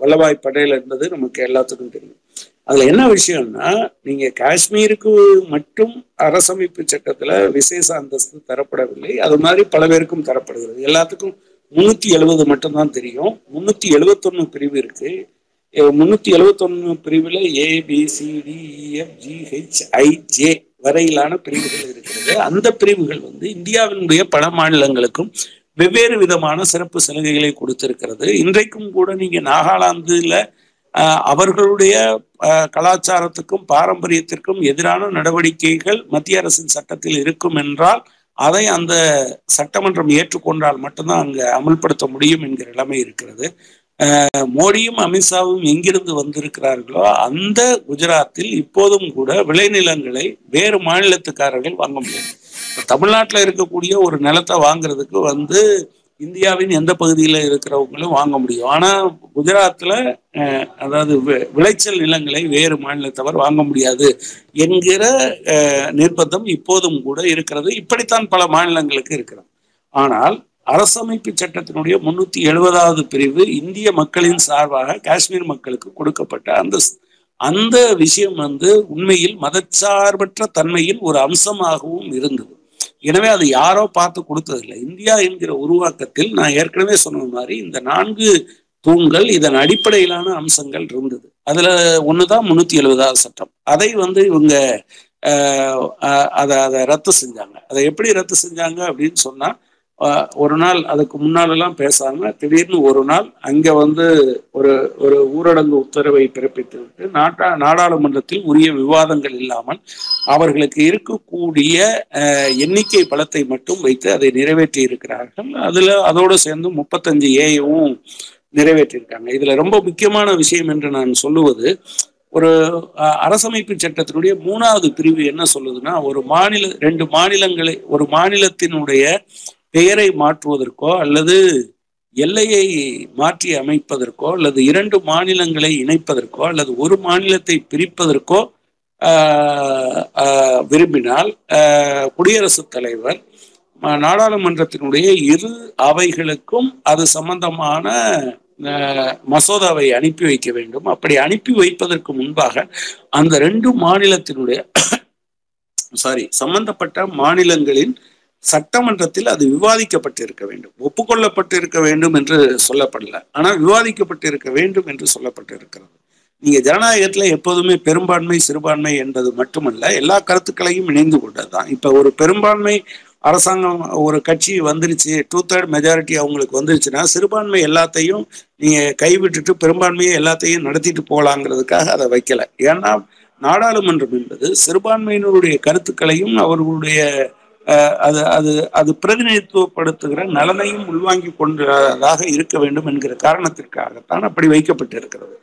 வல்லபாய் பட்டேல் என்பது நமக்கு எல்லாத்துக்கும் தெரியும். அதுல என்ன விஷயம்னா நீங்க காஷ்மீருக்கு மட்டும் அரசமைப்பு சட்டத்துல விசேஷ அந்தஸ்து தரப்படவில்லை. அது மாதிரி பல பேருக்கும் தரப்படுகிறது. எல்லாத்துக்கும் முன்னூத்தி எழுபது மட்டும்தான் தெரியும். முன்னூத்தி எழுபத்தொன்னு பிரிவு இருக்கு. முன்னூத்தி எழுபத்தொன்னு பிரிவுல A B C D F G H I J வரையிலான பிரிவுகள் இருக்கிறது. அந்த பிரிவுகள் வந்து இந்தியாவினுடைய பல மாநிலங்களுக்கும் வெவ்வேறு விதமான சிறப்பு சலுகைகளை கொடுத்திருக்கிறது. இன்றைக்கும் கூட நீங்க நாகாலாந்துல அவர்களுடைய கலாச்சாரத்துக்கும் பாரம்பரியத்திற்கும் எதிரான நடவடிக்கைகள் மத்திய அரசின் சட்டத்தில் இருக்கும் என்றால் அதை அந்த சட்டமன்றம் ஏற்றுக்கொண்டால் மட்டும்தான் அங்க அமல்படுத்த முடியும் என்கிற நிலைமை இருக்கிறது. மோடியும் அமித்ஷாவும் எங்கிருந்து வந்திருக்கிறார்களோ அந்த குஜராத்தில் இப்போதும் கூட விளைநிலங்களை வேறு மாநிலத்துக்காரர்கள் வாங்க முடியாது. தமிழ்நாட்டில் இருக்கக்கூடிய ஒரு நிலத்தை வாங்குறதுக்கு வந்து இந்தியாவின் எந்த பகுதியில் இருக்கிறவங்களும் வாங்க முடியும். ஆனால் குஜராத்தில் அதாவது விளைச்சல் நிலங்களை வேறு மாநிலத்தவர் வாங்க முடியாது என்கிற நிர்பந்தம் இப்போதும் கூட இருக்கிறது. இப்படித்தான் பல மாநிலங்களுக்கு இருக்கிறது. ஆனால் அரசமைப்பு சட்டத்தினுடைய முன்னூத்தி எழுபதாவது பிரிவு இந்திய மக்களின் சார்பாக காஷ்மீர் மக்களுக்கு கொடுக்கப்பட்ட அந்த அந்த விஷயம் வந்து உண்மையில் மதச்சார்பற்ற தன்மையின் ஒரு அம்சமாகவும் இருந்தது. எனவே அது யாரோ பார்த்து கொடுத்ததில்லை. இந்தியா என்கிற உருவாக்கத்தில் நான் ஏற்கனவே சொன்ன மாதிரி இந்த நான்கு தூண்கள் இதன் அடிப்படையிலான அம்சங்கள் இருந்தது. அதுல ஒண்ணுதான் முன்னூத்தி எழுபதாவது சட்டம். அதை வந்து இவங்க அதை அதை ரத்து செஞ்சாங்க. அதை எப்படி ரத்து செஞ்சாங்க அப்படின்னு சொன்னா ஒரு நாள் அதுக்கு முன்னாலெல்லாம் பேசாம திடீர்னு ஒரு நாள் அங்க வந்து ஒரு ஒரு ஊரடங்கு உத்தரவை பிறப்பித்து விட்டு நாட்டா நாடாளுமன்றத்தில் உரிய விவாதங்கள் இல்லாமல் அவர்களுக்கு இருக்கக்கூடிய எண்ணிக்கை பலத்தை மட்டும் வைத்து அதை நிறைவேற்றி இருக்கிறார்கள். அதுல அதோடு சேர்ந்து முப்பத்தஞ்சு ஏவும் நிறைவேற்றியிருக்காங்க இதுல ரொம்ப முக்கியமான விஷயம் என்று நான் சொல்லுவது ஒரு அரசமைப்பு சட்டத்தினுடைய மூணாவது பிரிவு என்ன சொல்லுதுன்னா ஒரு மாநில ரெண்டு மாநிலங்களை ஒரு மாநிலத்தினுடைய பெயரை மாற்றுவதற்கோ அல்லது எல்லையை மாற்றி அமைப்பதற்கோ அல்லது இரண்டு மாநிலங்களை இணைப்பதற்கோ அல்லது ஒரு மாநிலத்தை பிரிப்பதற்கோ விரும்பினால் குடியரசுத் தலைவர் நாடாளுமன்றத்தினுடைய இரு அவைகளுக்கும் அது சம்பந்தமான மசோதாவை அனுப்பி வைக்க வேண்டும். அப்படி அனுப்பி வைப்பதற்கு முன்பாக அந்த ரெண்டு மாநிலத்தினுடைய சாரி சம்பந்தப்பட்ட மாநிலங்களின் சட்டமன்றத்தில் அது விவாதிக்கப்பட்டு இருக்க வேண்டும். ஒப்புக்கொள்ளப்பட்டு இருக்க வேண்டும் என்று சொல்லப்படல. ஆனால் விவாதிக்கப்பட்டு இருக்க வேண்டும் என்று சொல்லப்பட்டு இருக்கிறது நீங்க ஜனநாயகத்துல எப்போதுமே பெரும்பான்மை சிறுபான்மை என்பது மட்டுமல்ல எல்லா கருத்துக்களையும் இணைந்து கொண்டதுதான். இப்ப ஒரு பெரும்பான்மை அரசாங்கம் ஒரு கட்சி வந்துருச்சு டூ தேர்ட் மெஜாரிட்டி அவங்களுக்கு வந்துருச்சுன்னா சிறுபான்மை எல்லாத்தையும் நீங்க கைவிட்டுட்டு பெரும்பான்மையை எல்லாத்தையும் நடத்திட்டு போகலாங்கிறதுக்காக அதை வைக்கல. ஏன்னா நாடாளுமன்றம் என்பது சிறுபான்மையினருடைய கருத்துக்களையும் அவர்களுடைய அது அது அது பிரதிநிதித்துவப்படுத்துகிற நலனையும் உள்வாங்கி கொண்டதாக இருக்க வேண்டும் என்கிற காரணத்திற்காகத்தான் அப்படி வைக்கப்பட்டு இருக்கிறது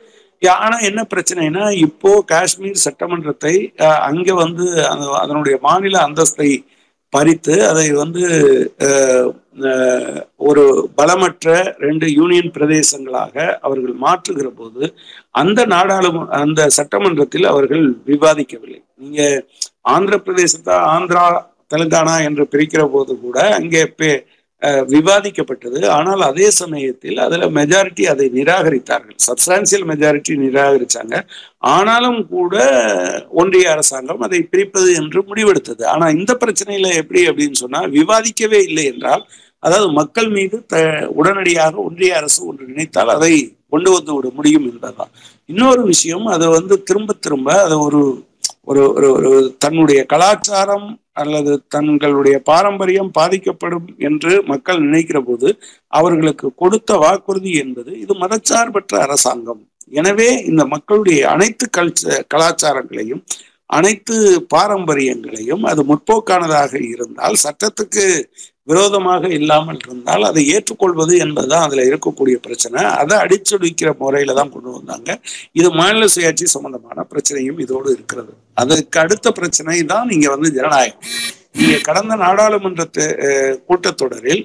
ஆனா என்ன பிரச்சனைனா இப்போ காஷ்மீர் சட்டமன்றத்தை அங்க வந்து அதனுடைய மாநில அந்தஸ்தை பறித்து அதை வந்து ஒரு பலமற்ற ரெண்டு யூனியன் பிரதேசங்களாக அவர்கள் மாற்றுகிற போது அந்த நாடாளும அந்த சட்டமன்றத்தில் அவர்கள் விவாதிக்கவில்லை. நீங்க ஆந்திர பிரதேசத்தை ஆந்திரா தெலுங்கானா என்று பிரிக்கிற போது கூட அங்கே விவாதிக்கப்பட்டது. ஆனால் அதே சமயத்தில் அதில் மெஜாரிட்டி அதை நிராகரித்தார்கள். சப்ஸ்டான்சியல் மெஜாரிட்டி நிராகரித்தாங்க ஆனாலும் கூட ஒன்றிய அரசாங்கம் அதை பிரிப்பது என்று முடிவெடுத்தது. ஆனால் இந்த பிரச்சனையில் எப்படி அப்படின்னு சொன்னால் விவாதிக்கவே இல்லை என்றால் அதாவது மக்கள் மீது த உடனடியாக ஒன்றிய அரசு ஒன்று நினைத்தால் அதை கொண்டு வந்து விட முடியும் என்பதுதான். இன்னொரு விஷயம் அதை வந்து திரும்ப திரும்ப அதை ஒரு ஒரு ஒரு ஒரு தன்னுடைய கலாச்சாரம் அல்லது தங்களுடைய பாரம்பரியம் பாதிக்கப்படும் என்று மக்கள் நினைக்கிற போது அவர்களுக்கு கொடுத்த வாக்குறுதி என்பது இது மதச்சார்பற்ற அரசாங்கம். எனவே இந்த மக்களுடைய அனைத்து கல்ச்ச கலாச்சாரங்களையும் அனைத்து பாரம்பரியங்களையும் அது முற்போக்கானதாக இருந்தால் சட்டத்துக்கு விரோதமாக இல்லாமல் இருந்தால் அதை ஏற்றுக்கொள்வது என்பதுதான் அதுல இருக்கக்கூடிய பிரச்சனை. அதை அடிச்சொலிக்கிற முறையில தான் கொண்டு வந்தாங்க. இது மாநில சுயாட்சி சம்பந்தமான பிரச்சனையும் இதோடு இருக்கிறது. அதுக்கு அடுத்த பிரச்சனை தான் நீங்க வந்து ஜனநாயகம். நீங்க கடந்த நாடாளுமன்ற கூட்டத்தொடரில்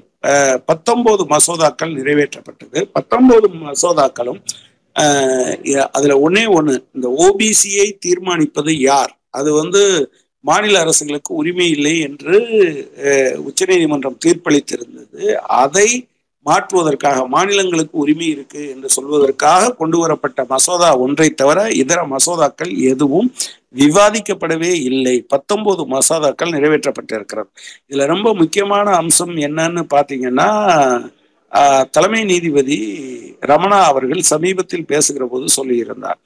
பத்தொன்பது மசோதாக்கள் நிறைவேற்றப்பட்டது. பத்தொன்பது மசோதாக்களும் அதுல ஒன்னே ஒண்ணு. இந்த ஓபிசியை தீர்மானிப்பது யார்? அது வந்து மாநில அரசுகளுக்கு உரிமை இல்லை என்று உச்சநீதிமன்றம் தீர்ப்பளித்திருந்தது. அதை மாற்றுவதற்காக மாநிலங்களுக்கு உரிமை இருக்கு என்று சொல்வதற்காக கொண்டு வரப்பட்ட மசோதா ஒன்றை தவிர இதர மசோதாக்கள் எதுவும் விவாதிக்கப்படவே இல்லை. பத்தொன்பது மசோதாக்கள் நிறைவேற்றப்பட்டிருக்கிறது. இதுல ரொம்ப முக்கியமான அம்சம் என்னன்னு பாத்தீங்கன்னா தலைமை நீதிபதி ரமணா அவர்கள் சமீபத்தில் பேசுகிற போது சொல்லியிருந்தார்.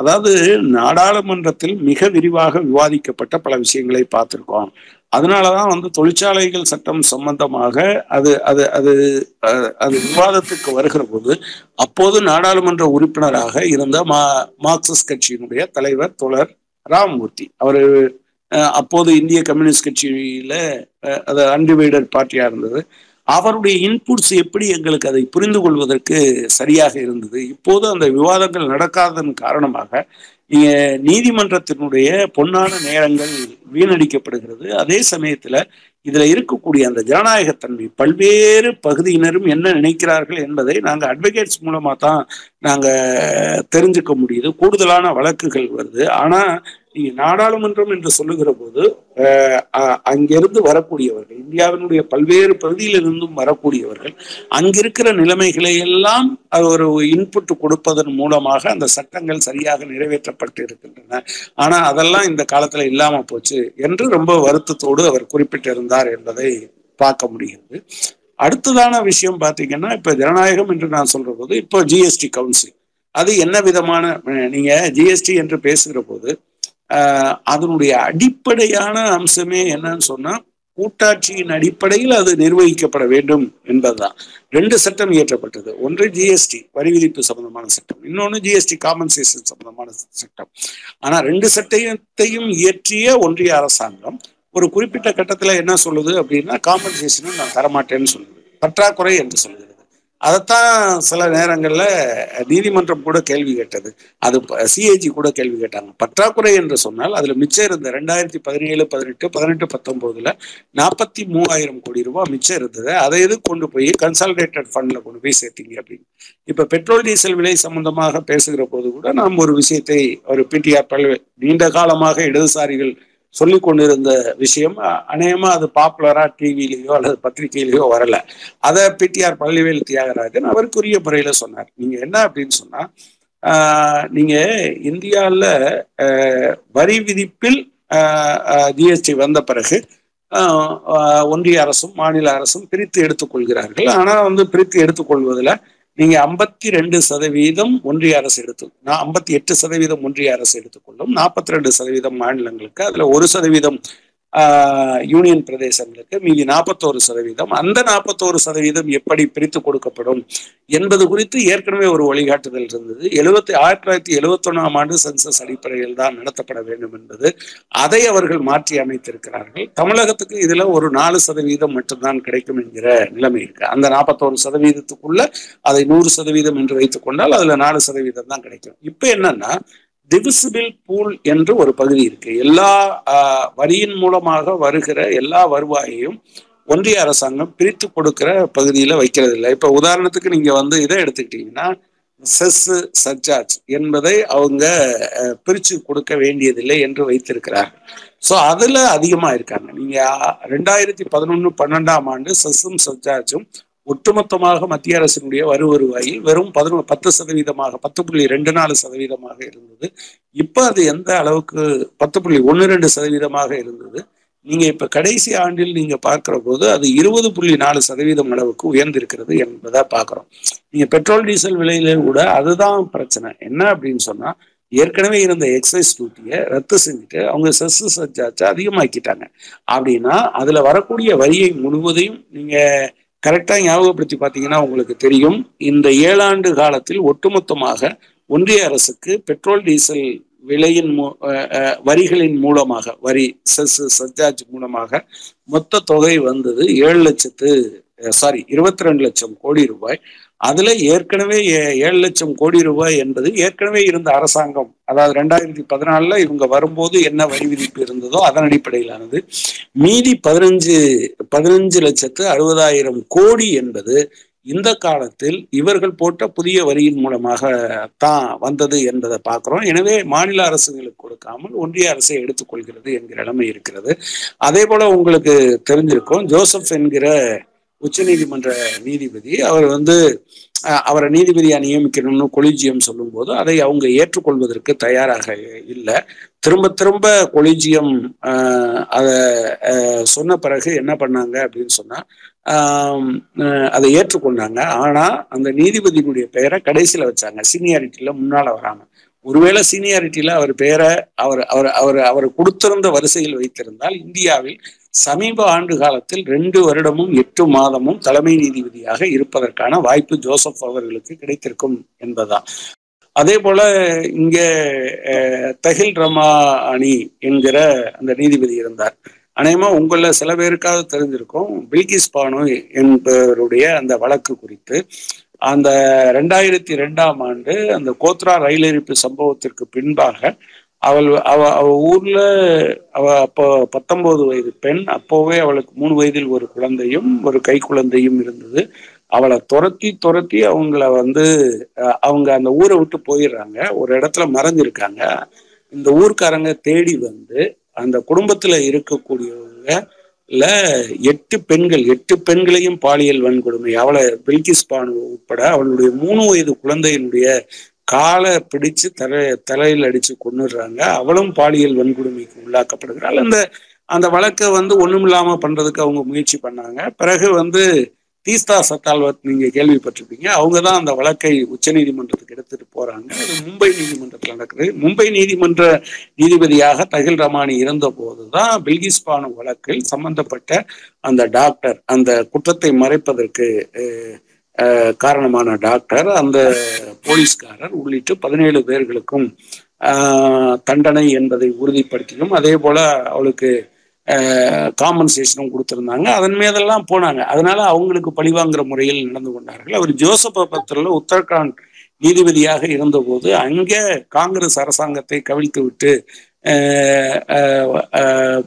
அதாவது நாடாளுமன்றத்தில் மிக விரிவாக விவாதிக்கப்பட்ட பல விஷயங்களை பார்த்திருக்கோம். அதனாலதான் வந்து தொழிற்சாலைகள் சட்டம் சம்பந்தமாக அது அது அது அது விவாதத்துக்கு வருகிற போது அப்போது நாடாளுமன்ற உறுப்பினராக இருந்த மா மார்க்சிஸ்ட் கட்சியினுடைய தலைவர் தோழர் ராமமூர்த்தி. அவர் அப்போது இந்திய கம்யூனிஸ்ட் கட்சியில அது அன்டிவைடட் பார்ட்டியா இருந்தது. அவருடைய இன்புட்ஸ் எப்படி எங்களுக்கு அதை புரிந்து கொள்வதற்கு சரியாக இருந்தது. இப்போது அந்த விவாதங்கள் நடக்காததன் காரணமாக நீதிமன்றத்தினுடைய பொன்னான நேரங்கள் வீணடிக்கப்படுகிறது. அதே சமயத்துல இதுல இருக்கக்கூடிய அந்த ஜனநாயகத்தன்மை பல்வேறு பகுதியினரும் என்ன நினைக்கிறார்கள் என்பதை நாங்க அட்வொகேட்ஸ் மூலமா தான் நாங்க தெரிஞ்சுக்க முடியுது. கூடுதலான வழக்குகள் வருது. ஆனா நீங்க நாடாளுமன்றம் என்று சொல்லுகிற போது அங்கிருந்து வரக்கூடியவர்கள் இந்தியாவினுடைய பல்வேறு பகுதியிலிருந்தும் வரக்கூடியவர்கள் அங்கிருக்கிற நிலைமைகளை எல்லாம் ஒரு இன்புட் கொடுப்பதன் மூலமாக அந்த சட்டங்கள் சரியாக நிறைவேற்றப்பட்டு இருக்கின்றன. ஆனா அதெல்லாம் இந்த காலத்துல இல்லாம போச்சு என்று ரொம்ப வருத்தத்தோடு அவர் குறிப்பிட்டிருந்தார். என்பதை பார்க்க முடிகிறது. அடுத்ததான விஷயம் பாத்தீங்கன்னா இப்போ ஜனநாயகம் என்று நான் சொல்ற போது இப்போ ஜிஎஸ்டி கவுன்சில் அது என்ன விதமான நீங்க ஜிஎஸ்டி என்று பேசுகிற போது அதனுடைய அடிப்படையான அம்சமே என்னன்னு சொன்னா கூட்டாட்சியின் அடிப்படையில் அது நிர்வகிக்கப்பட வேண்டும் என்பதுதான். ரெண்டு சட்டம் இயற்றப்பட்டது. ஒன்று ஜிஎஸ்டி வரி விதிப்பு சம்பந்தமான சட்டம். இன்னொன்று ஜிஎஸ்டி காம்பன்சேஷன் சம்பந்தமான சட்டம். ஆனா ரெண்டு சட்டத்தையும் இயற்றிய ஒன்றிய அரசாங்கம் ஒரு குறிப்பிட்ட கட்டத்தில் என்ன சொல்லுது அப்படின்னா காம்பன்சேஷனும் நான் தரமாட்டேன்னு சொல்லுது. பற்றாக்குறை என்று சொல்லுகிறது. அதைத்தான் சில நேரங்களில் நீதிமன்றம் கூட கேள்வி கேட்டது. அது சிஏஜி கூட கேள்வி கேட்டாங்க. பற்றாக்குறை என்று சொன்னால் அதில் மிச்சம் இருந்த ரெண்டாயிரத்தி பதினேழு பதினெட்டு பதினெட்டு பத்தொம்போதில் நாற்பத்தி மூவாயிரம் கோடி ரூபாய் மிச்சம் இருந்தது. அதை எது கொண்டு போய் கன்சாலிடேட்டட் ஃபண்டில் கொண்டு போய் சேர்த்தீங்க அப்படின்னு. இப்போ பெட்ரோல் டீசல் விலை சம்பந்தமாக பேசுகிற போது கூட நாம் ஒரு விஷயத்தை ஒரு பிடிஆர் பல்வே நீண்ட காலமாக இடதுசாரிகள் சொல்லி கொண்டிருந்த விஷயம் அநேகமா அது பாப்புலரா டிவிலேயோ அல்லது பத்திரிகையிலேயோ வரல. அதை பிடிஆர் பள்ளிவேல் தியாகராஜன் அவருக்குரிய முறையில சொன்னார். நீங்க என்ன அப்படின்னு சொன்னா நீங்க இந்தியாவில் வரி விதிப்பில் ஜிஎஸ்டி வந்த பிறகு ஒன்றிய அரசும் மாநில அரசும் பிரித்து எடுத்துக்கொள்கிறார்கள். ஆனால் வந்து பிரித்து எடுத்துக்கொள்வதில் நீங்க ஐம்பத்தி ரெண்டு சதவீதம் ஒன்றிய அரசு எடுத்து நான் ஐம்பத்தி எட்டு சதவீதம் ஒன்றிய அரசு எடுத்துக்கொள்ளும் நாற்பத்தி ரெண்டு சதவீதம் மாநிலங்களுக்கு அதுல ஒரு சதவீதம் யூனியன் பிரதேசங்களுக்கு மீதி நாற்பத்தோரு சதவீதம். அந்த நாற்பத்தோரு சதவீதம் எப்படி பிரித்து கொடுக்கப்படும் என்பது குறித்து ஏற்கனவே ஒரு வழிகாட்டுதல் இருந்தது. எழுபத்தி ஆயிரத்தி தொள்ளாயிரத்தி எழுபத்தொன்னாம் ஆண்டு சென்சஸ் அடிப்படையில் தான் நடத்தப்பட வேண்டும் என்பது அதை அவர்கள் மாற்றி அமைத்திருக்கிறார்கள். தமிழகத்துக்கு இதுல ஒரு நாலு சதவீதம் மட்டும்தான் கிடைக்கும் என்கிற நிலைமை இருக்கு. அந்த நாற்பத்தோரு சதவீதத்துக்குள்ள அதை நூறு சதவீதம் என்று வைத்துக் கொண்டால் அதுல நாலு சதவீதம் தான் கிடைக்கும். இப்ப என்னன்னா டிவிசிபிள் பூல் என்று ஒரு பகுதி இருக்கு. எல்லா வரியின் மூலமாக வருகிற எல்லா வருவாயையும் ஒன்றிய அரசாங்கம் பிரித்து கொடுக்கிற பகுதியில வைக்கிறது இல்லை இப்ப உதாரணத்துக்கு நீங்க வந்து இதை எடுத்துக்கிட்டீங்கன்னா செஸ் சர்ஜார்ஜ் என்பதை அவங்க பிரிச்சு கொடுக்க வேண்டியதில்லை என்று வைத்திருக்கிறார். ஸோ அதுல அதிகமா இருக்காங்க. நீங்க ரெண்டாயிரத்தி பதினொன்னு பன்னெண்டாம் ஆண்டு செஸ்ஸும் சர்ஜார்ஜும் ஒட்டுமொத்தமாக மத்திய அரசினுடைய வரு வருவாயில் வெறும் பதினொ பத்து சதவீதமாக பத்து புள்ளி ரெண்டு நாலு சதவீதமாக இருந்தது. இப்போ அது எந்த அளவுக்கு பத்து புள்ளி ஒன்று ரெண்டு சதவீதமாக இருந்தது? நீங்க இப்ப கடைசி ஆண்டில் நீங்க பார்க்கிற போது அது இருபது புள்ளி நாலு சதவீதம் அளவுக்கு உயர்ந்திருக்கிறது என்பதை பாக்குறோம் நீங்க பெட்ரோல் டீசல் விலையில கூட அதுதான் பிரச்சனை. என்ன அப்படின்னு சொன்னா ஏற்கனவே இருந்த எக்ஸைஸ் டியூட்டியை ரத்து செஞ்சுட்டு அவங்க செஸ் சர்ஜாச்சை அதிகமாக்கிட்டாங்க. அப்படின்னா அதுல வரக்கூடிய வரியை முழுவதையும் நீங்க கரெக்டா ஞாபகப்படுத்தி பார்த்தீங்கன்னா உங்களுக்கு தெரியும். இந்த ஏழாண்டு காலத்தில் ஒட்டுமொத்தமாக ஒன்றிய அரசுக்கு பெட்ரோல் டீசல் விலையின் வரிகளின் மூலமாக வரி செஸ் சர்ஜார்ஜ் மூலமாக மொத்த தொகை வந்தது ஏழு லட்சத்து சாரி இருபத்தி ரெண்டு லட்சம் கோடி ரூபாய். அதுல ஏற்கனவே ஏழு லட்சம் கோடி ரூபாய் என்பது ஏற்கனவே இருந்த அரசாங்கம். அதாவது ரெண்டாயிரத்தி பதினாலுல இவங்க வரும்போது என்ன வரி விதிப்பு இருந்ததோ அதன் அடிப்படையிலானது. மீதி பதினஞ்சு பதினஞ்சு லட்சத்து அறுபதாயிரம் கோடி என்பது இந்த காலத்தில் இவர்கள் போட்ட புதிய வரியின் மூலமாக தான் வந்தது என்பதை பார்க்கிறோம். எனவே மாநில அரசுகளுக்கு கொடுக்காமல் ஒன்றிய அரசை எடுத்துக்கொள்கிறது என்கிற நிலைமை இருக்கிறது. அதே போல உங்களுக்கு தெரிஞ்சிருக்கும் ஜோசப் என்கிற உச்ச நீதிமன்ற நீதிபதி அவர் வந்து அவரை நீதிபதியா நியமிக்கணும்னு கொலிஜியம் சொல்லும் போது அதை அவங்க ஏற்றுக்கொள்வதற்கு தயாராக இல்லை. திரும்ப திரும்ப கொலிஜியம் அதை சொன்ன பிறகு என்ன பண்ணாங்க அப்படின்னு சொன்னா அதை ஏற்றுக்கொண்டாங்க. ஆனா அந்த நீதிபதியினுடைய பெயரை கடைசியில வச்சாங்க. சீனியாரிட்டியில முன்னால வராம. ஒருவேளை சீனியாரிட்டியில அவர் பெயரை அவர் அவர் அவர் அவர் கொடுத்திருந்த வரிசையில் வைத்திருந்தால் இந்தியாவில் சமீப ஆண்டு காலத்தில் ரெண்டு வருடமும் எட்டு மாதமும் தலைமை நீதிபதியாக இருப்பதற்கான வாய்ப்பு ஜோசப் அவர்களுக்கு கிடைத்திருக்கும் என்பதுதான். அதே போல இங்க தஹில் ரமா அணி என்கிற அந்த நீதிபதி இருந்தார். அநேகமா உங்கள சில பேருக்காவது தெரிஞ்சிருக்கும். பில்கிஸ் பானு என்பவருடைய அந்த வழக்கு குறித்து அந்த ரெண்டாயிரத்தி ரெண்டாம் ஆண்டு அந்த கோத்ரா ரயில் எரிப்பு சம்பவத்திற்கு பின்பாக அவள் அவ அவ ஊர்ல அவ அப்போ பத்தொன்பது வயது பெண் அப்போவே அவளுக்கு மூணு வயதில் ஒரு குழந்தையும் ஒரு கை குழந்தையும் இருந்தது. அவளை துரத்தி துரத்தி அவங்கள வந்து அவங்க அந்த ஊரை விட்டு போயிடுறாங்க. ஒரு இடத்துல மறைஞ்சிருக்காங்க. இந்த ஊர்க்காரங்க தேடி வந்து அந்த குடும்பத்துல இருக்கக்கூடியவங்க ல எட்டு பெண்கள் எட்டு பெண்களையும் பாலியல் வன்கொடுமை. அவளை பில்கிஸ் பானு உட்பட அவளுடைய மூணு வயது குழந்தையினுடைய காலை பிடிச்சு தலை தலையில் அடிச்சு கொண்டுடுறாங்க அவளும் பாலியல் வன்கொடுமைக்கு உள்ளாக்கப்படுகிறாள். அந்த அந்த வழக்கை வந்து ஒண்ணுமில்லாம பண்றதுக்கு அவங்க முயற்சி பண்ணாங்க. பிறகு வந்து தீஸ்தா சத்தால்வத் நீங்க கேள்விப்பட்டிருப்பீங்க. அவங்க தான் அந்த வழக்கை உச்ச நீதிமன்றத்துக்கு எடுத்துட்டு போறாங்க. அது மும்பை நீதிமன்றத்தில் நடக்குது. மும்பை நீதிமன்ற நீதிபதியாக தகில் ரமானி இருந்த போதுதான் பில்கிஸ் பானு வழக்கில் சம்பந்தப்பட்ட அந்த டாக்டர் அந்த குற்றத்தை மறைப்பதற்கு காரணமான டாக்டர் அந்த போலீஸ்காரர் உள்ளிட்டு பதினேழு பேர்களுக்கும் தண்டனை என்பதை உறுதிப்படுத்தியும் அதே போல அவளுக்கு காம்பன்சேஷனும் கொடுத்துருந்தாங்க. அதன் மீதெல்லாம் போனாங்க. அதனால அவங்களுக்கு பழிவாங்கிற முறையில் நடந்து கொண்டார்கள். அவர் ஜோசப் பத்திரில் உத்தரகாண்ட் நீதிபதியாக இருந்தபோது அங்கே காங்கிரஸ் அரசாங்கத்தை கவிழ்த்து விட்டு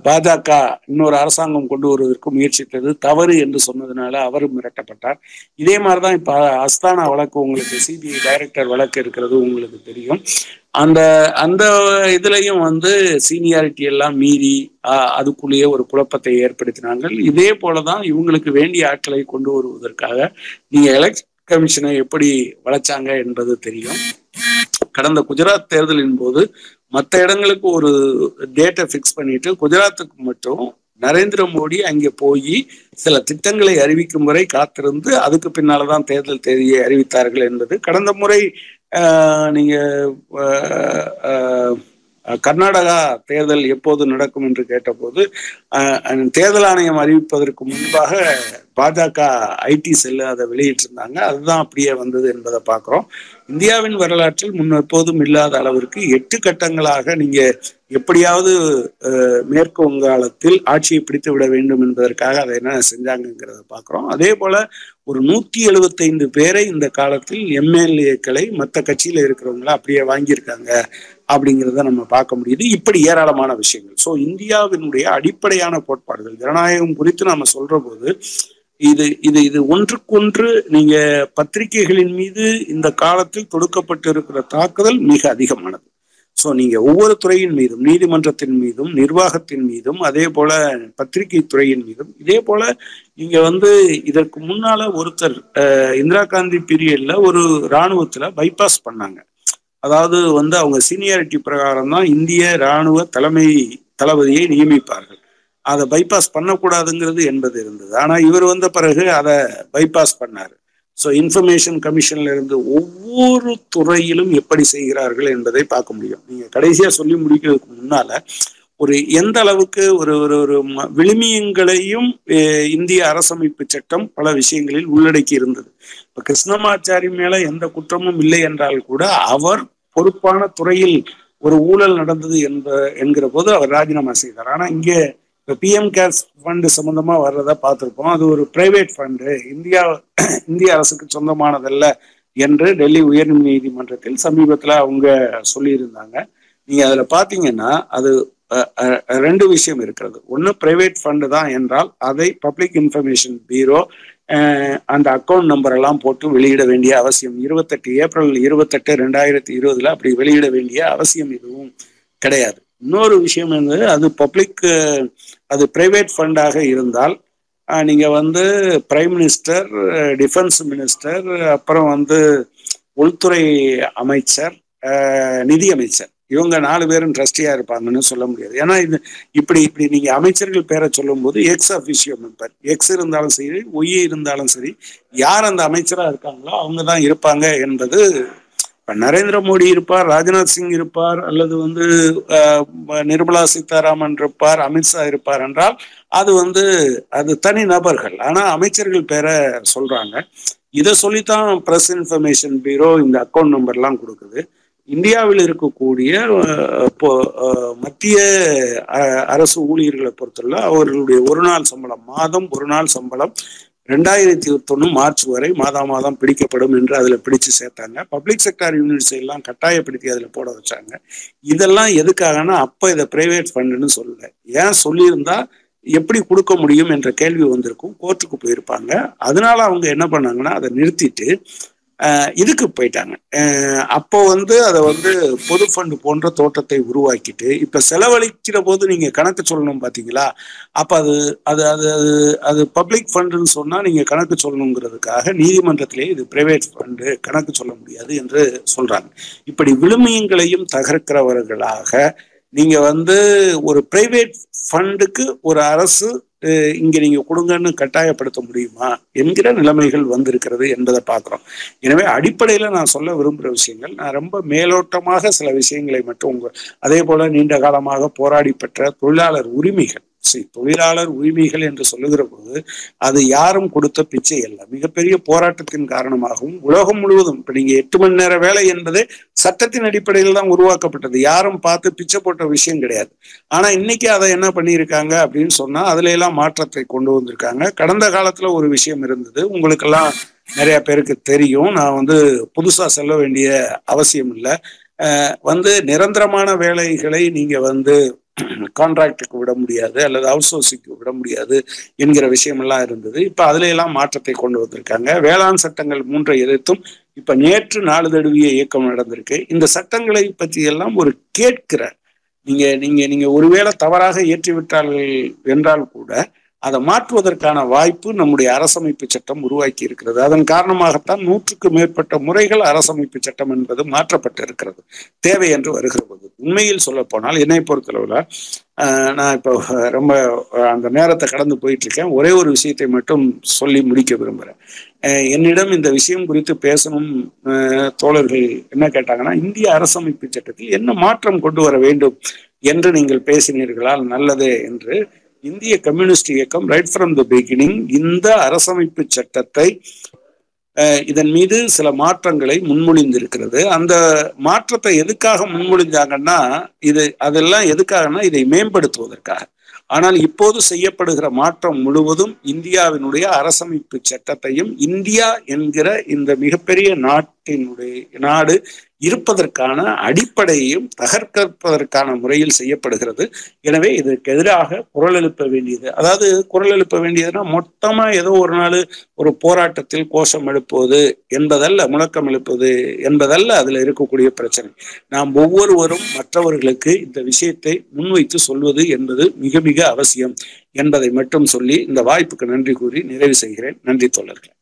பாஜக இன்னொரு அரசாங்கம் கொண்டு வருவதற்கு முயற்சித்தது தவறு என்று சொன்னதுனால அவரும் மிரட்டப்பட்டார். இதே மாதிரிதான் இப்ப அஸ்தானா வழக்கு உங்களுக்கு சிபிஐ டைரக்டர் வழக்கு இருக்கிறது உங்களுக்கு தெரியும். அந்த அந்த இதுலயும் வந்து சீனியாரிட்டி எல்லாம் மீறி அதுக்குள்ளேயே ஒரு குழப்பத்தை ஏற்படுத்தினாங்க இதே போலதான் இவங்களுக்கு வேண்டிய ஆட்களை கொண்டு வருவதற்காக நீங்க எலெக்ஷன் கமிஷனை எப்படி வளைச்சாங்க என்பது தெரியும். கடந்த குஜராத் தேர்தலின் போது மற்ற இடங்களுக்கு ஒரு டேட்டை ஃபிக்ஸ் பண்ணிட்டு குஜராத்துக்கு மட்டும் நரேந்திர மோடி அங்கே போய் சில திட்டங்களை அறிவிக்கும் வரை காத்திருந்து அதுக்கு பின்னால்தான் தேர்தல் தேதியை அறிவித்தார்கள் என்பது கடந்த முறை நீங்க கர்நாடகா தேர்தல் எப்போது நடக்கும் என்று கேட்டபோது தேர்தல் ஆணையம் அறிவிப்பதற்கு முன்பாக பாஜக ஐடி செல்லு அதை வெளியிட்டிருந்தாங்க. அதுதான் அப்படியே வந்தது என்பதை பார்க்குறோம். இந்தியாவின் வரலாற்றில் முன் எப்போதும் இல்லாத அளவிற்கு எட்டு கட்டங்களாக நீங்க எப்படியாவது மேற்கு வங்காளத்தில் ஆட்சியை பிடித்து விட வேண்டும் என்பதற்காக அதை என்ன செஞ்சாங்கங்கிறத பார்க்குறோம். அதே போல ஒரு நூத்தி எழுபத்தைந்து பேரை இந்த காலத்தில் எம்எல்ஏக்களை மற்ற கட்சியில இருக்கிறவங்கள அப்படியே வாங்கியிருக்காங்க அப்படிங்கிறத நம்ம பார்க்க முடியுது. இப்படி ஏராளமான விஷயங்கள். ஸோ இந்தியாவினுடைய அடிப்படையான கோட்பாடுகள் ஜனநாயகம் குறித்து நாம சொல்ற போது இது இது இது ஒன்றுக்கொன்று நீங்க பத்திரிகைகளின் மீது இந்த காலத்தில் தொடுக்கப்பட்டு இருக்கிற தாக்குதல் மிக அதிகமானது. ஸோ நீங்க ஒவ்வொரு துறையின் மீதும் நீதிமன்றத்தின் மீதும் நிர்வாகத்தின் மீதும் அதே போல பத்திரிகை துறையின் மீதும் இதே போல நீங்க வந்து இதற்கு முன்னால ஒருத்தர் இந்திரா காந்தி பீரியட்ல ஒரு இராணுவத்துல பைபாஸ் பண்ணாங்க. அதாவது வந்து அவங்க சீனியாரிட்டி பிரகாரம் தான் இந்திய இராணுவ தலைமை தளபதியை நியமிப்பார்கள். அதை பைபாஸ் பண்ணக்கூடாதுங்கிறது என்பது இருந்தது. ஆனா இவர் வந்த பிறகு அதை பைபாஸ் பண்ணாரு. ஸோ இன்ஃபர்மேஷன் கமிஷன்ல இருந்து ஒவ்வொரு துறையிலும் எப்படி செய்கிறார்கள் என்பதை பார்க்க முடியும். நீங்க கடைசியா சொல்லி முடிக்கிறதுக்கு முன்னால ஒரு எந்த அளவுக்கு ஒரு ஒரு ஒரு விழுமியங்களையும் இந்திய அரசமைப்பு சட்டம் பல விஷயங்களில் உள்ளடக்கி இருந்தது. இப்ப கிருஷ்ணமாச்சாரி மேல எந்த குற்றமும் இல்லை என்றால் கூட அவர் பொறுப்பான துறையில் ஒரு ஊழல் நடந்தது என்ப என்கிற போது அவர் ராஜினாமா செய்தார். ஆனா இங்கே இப்போ பிஎம் கேர்ஸ் ஃபண்டு சம்மந்தமாக வர்றதா பார்த்துருப்போம். அது ஒரு பிரைவேட் ஃபண்டு இந்தியா இந்திய அரசுக்கு சொந்தமானதல்ல என்று டெல்லி உயர் நீதிமன்றத்தில் சமீபத்தில் அவங்க சொல்லியிருந்தாங்க. நீங்கள் அதில் பார்த்தீங்கன்னா அது ரெண்டு விஷயம் இருக்கிறது. ஒன்று பிரைவேட் ஃபண்டு தான் என்றால் அதை பப்ளிக் இன்ஃபர்மேஷன் பீரோ அந்த அக்கௌண்ட் நம்பர் எல்லாம் போட்டு வெளியிட வேண்டிய அவசியம். இருபத்தெட்டு ஏப்ரல் இருபத்தெட்டு ரெண்டாயிரத்தி இருபதுல அப்படி வெளியிட வேண்டிய அவசியம் எதுவும் கிடையாது. இன்னொரு விஷயம் என்பது அது பப்ளிக் அது பிரைவேட் ஃபண்டாக இருந்தால் நீங்கள் வந்து பிரைம் மினிஸ்டர் டிஃபென்ஸ் மினிஸ்டர் அப்புறம் வந்து உள்துறை அமைச்சர் நிதி அமைச்சர். இவங்க நாலு பேரும் ட்ரஸ்டியாக இருப்பாங்கன்னு சொல்ல முடியாது. ஏன்னா இது இப்படி இப்படி நீங்கள் அமைச்சர்கள் பேரை சொல்லும்போது எக்ஸ் அஃபிஷியோ மெம்பர் எக்ஸ் இருந்தாலும் சரி ஒய் இருந்தாலும் சரி யார் அந்த அமைச்சராக இருக்காங்களோ அவங்க தான் இருப்பாங்க என்பது நரேந்திர மோடி இருப்பார் ராஜ்நாத் சிங் இருப்பார் அல்லது வந்து நிர்மலா சீதாராமன் இருப்பார் அமித்ஷா இருப்பார் என்றால் அது வந்து அது தனி நபர்கள். ஆனா அமைச்சர்கள் பேரை சொல்றாங்க. இதை சொல்லித்தான் பிரஸ் இன்ஃபர்மேஷன் பீரோ இந்த அக்கௌண்ட் நம்பர்லாம் கொடுக்குது. இந்தியாவில் இருக்கக்கூடிய மத்திய அரசு ஊழியர்களை பொறுத்தவரை அவர்களுடைய ஒரு நாள் சம்பளம் மாதம் ஒரு நாள் சம்பளம் ரெண்டாயிரத்தி இருபத்தொன்னு மார்ச் வரை மாதா மாதம் பிடிக்கப்படும் என்று அதுல பிடிச்சு சேர்த்தாங்க. பப்ளிக் செக்டார் யூனிட்ஸ் எல்லாம் கட்டாயப்படுத்தி அதுல போட வச்சாங்க. இதெல்லாம் எதுக்காகனா அப்ப இதை பிரைவேட் ஃபண்டுன்னு சொல்லல. ஏன் சொல்லியிருந்தா எப்படி கொடுக்க முடியும் என்ற கேள்வி வந்திருக்கும். கோர்ட்டுக்கு போயிருப்பாங்க. அதனால அவங்க என்ன பண்ணாங்கன்னா அதை நிறுத்திட்டு இதுக்கு போயிட்டாங்க. அப்போ வந்து அதை வந்து பொது ஃபண்டு போன்ற தோட்டத்தை உருவாக்கிட்டு இப்ப செலவழிக்கிற போது நீங்க கணக்கு சொல்லணும் பாத்தீங்களா? அப்ப அது அது அது அது அது பப்ளிக் ஃபண்டுன்னு சொன்னா நீங்க கணக்கு சொல்லணுங்கிறதுக்காக நீதிமன்றத்திலே இது பிரைவேட் ஃபண்டு கணக்கு சொல்ல முடியாது என்று சொல்றாங்க. இப்படி விழுமியங்களையும் தகர்க்கிறவர்களாக நீங்க வந்து ஒரு பிரைவேட் ஃபண்டுக்கு ஒரு அரசு இங்க நீங்க கொடுங்கன்னு கட்டாயப்படுத்த முடியுமா என்கிற நிலைமைகள் வந்திருக்கிறது என்பதை பார்க்கிறோம். எனவே அடிப்படையில நான் சொல்ல விரும்புகிற விஷயங்கள் நான் ரொம்ப மேலோட்டமாக சில விஷயங்களை மட்டும் உங்க அதே போல நீண்ட காலமாக போராடி பெற்ற தொழிலாளர் உரிமைகள் சரி தொழிலாளர் உரிமைகள் என்று சொல்லுகிற போது அது யாரும் கொடுத்த பிச்சை அல்ல. மிகப்பெரிய போராட்டத்தின் காரணமாகவும் உலகம் முழுவதும் இப்ப நீங்க எட்டு மணி நேர வேலை என்பது சட்டத்தின் அடிப்படையில் தான் உருவாக்கப்பட்டது. யாரும் பார்த்து பிச்சை போட்ட விஷயம் கிடையாது. ஆனா இன்னைக்கு அதை என்ன பண்ணியிருக்காங்க அப்படின்னு சொன்னா அதுல எல்லாம் மாற்றத்தை கொண்டு வந்திருக்காங்க. கடந்த காலத்துல ஒரு விஷயம் இருந்தது. உங்களுக்கெல்லாம் நிறைய பேருக்கு தெரியும். நான் வந்து புதுசா சொல்ல வேண்டிய அவசியம் இல்லை. வந்து நிரந்தரமான வேலைகளை நீங்க வந்து கான்ட்ராக்டுக்கு விட முடியாது அல்லது அவுட் சோர்சிங்க்கு விட முடியாது என்கிற விஷயமெல்லாம் இருந்தது. இப்போ அதுல எல்லாம் மாற்றத்தை கொண்டு வந்திருக்காங்க. வேளாண் சட்டங்கள் மூன்றை எதிர்த்தும் இப்ப நேற்று நாலு தழுவிய இயக்கம் நடந்திருக்கு. இந்த சட்டங்களை பற்றி எல்லாம் ஒரு கேட்கிற நீங்க நீங்க நீங்க ஒருவேளை தவறாக ஏற்றிவிட்டார்கள் என்றால் கூட அதை மாற்றுவதற்கான வாய்ப்பு நம்முடைய அரசமைப்பு சட்டம் உருவாக்கி இருக்கிறது. அதன் காரணமாகத்தான் நூற்றுக்கு மேற்பட்ட முறைகள் அரசமைப்பு சட்டம் என்பது மாற்றப்பட்டு இருக்கிறது தேவை என்று வருகிறது உண்மையில் சொல்ல போனால் என்னை பொறுத்தளவில் நான் இப்போ ரொம்ப அந்த நேரத்தை கடந்து போயிட்டு இருக்கேன் ஒரே ஒரு விஷயத்தை மட்டும் சொல்லி முடிக்க விரும்புகிறேன் என்னிடம் இந்த விஷயம் குறித்து பேசணும் தோழர்கள் என்ன கேட்டாங்கன்னா இந்திய அரசமைப்பு சட்டத்தில் என்ன மாற்றம் கொண்டு வர வேண்டும் என்று நீங்கள் பேசினீர்களால் நல்லதே என்று இந்திய கம்யூனிஸ்ட் இயக்கம் ரைட் ஃப்ரம் த பிகினிங் இந்த அரசமைப்பு சட்டத்தை இதன் மீது சில மாற்றங்களை முன்மொழிந்திருக்கிறது. அந்த மாற்றத்தை எதுக்காக முன்மொழிஞ்சாங்கன்னா இது அதெல்லாம் எதுக்காகனா இதை மேம்படுத்துவதற்காக. ஆனால் இப்போது செய்யப்படுகிற மாற்றம் முழுவதும் இந்தியாவினுடைய அரசமைப்பு சட்டத்தையும் இந்தியா என்கிற இந்த மிகப்பெரிய நாட் நாட்டினுடைய நாடு இருப்பதற்கான அடிப்படையையும் தகர்ப்பதற்கான முறையில் செய்யப்படுகிறது. எனவே இதற்கு எதிராக குரல் எழுப்ப வேண்டியது அதாவது குரல் எழுப்ப வேண்டியதுன்னா மொத்தமா ஏதோ ஒரு நாள் ஒரு போராட்டத்தில் கோஷம் எழுப்புவது என்பதல்ல முழக்கம் எழுப்புவது என்பதல்ல அதுல இருக்கக்கூடிய பிரச்சனை. நாம் ஒவ்வொருவரும் மற்றவர்களுக்கு இந்த விஷயத்தை முன்வைத்து சொல்வது என்பது மிக மிக அவசியம் என்பதை மட்டும் சொல்லி இந்த வாய்ப்புக்கு நன்றி கூறி நிறைவு செய்கிறேன். நன்றி தோழர்களே.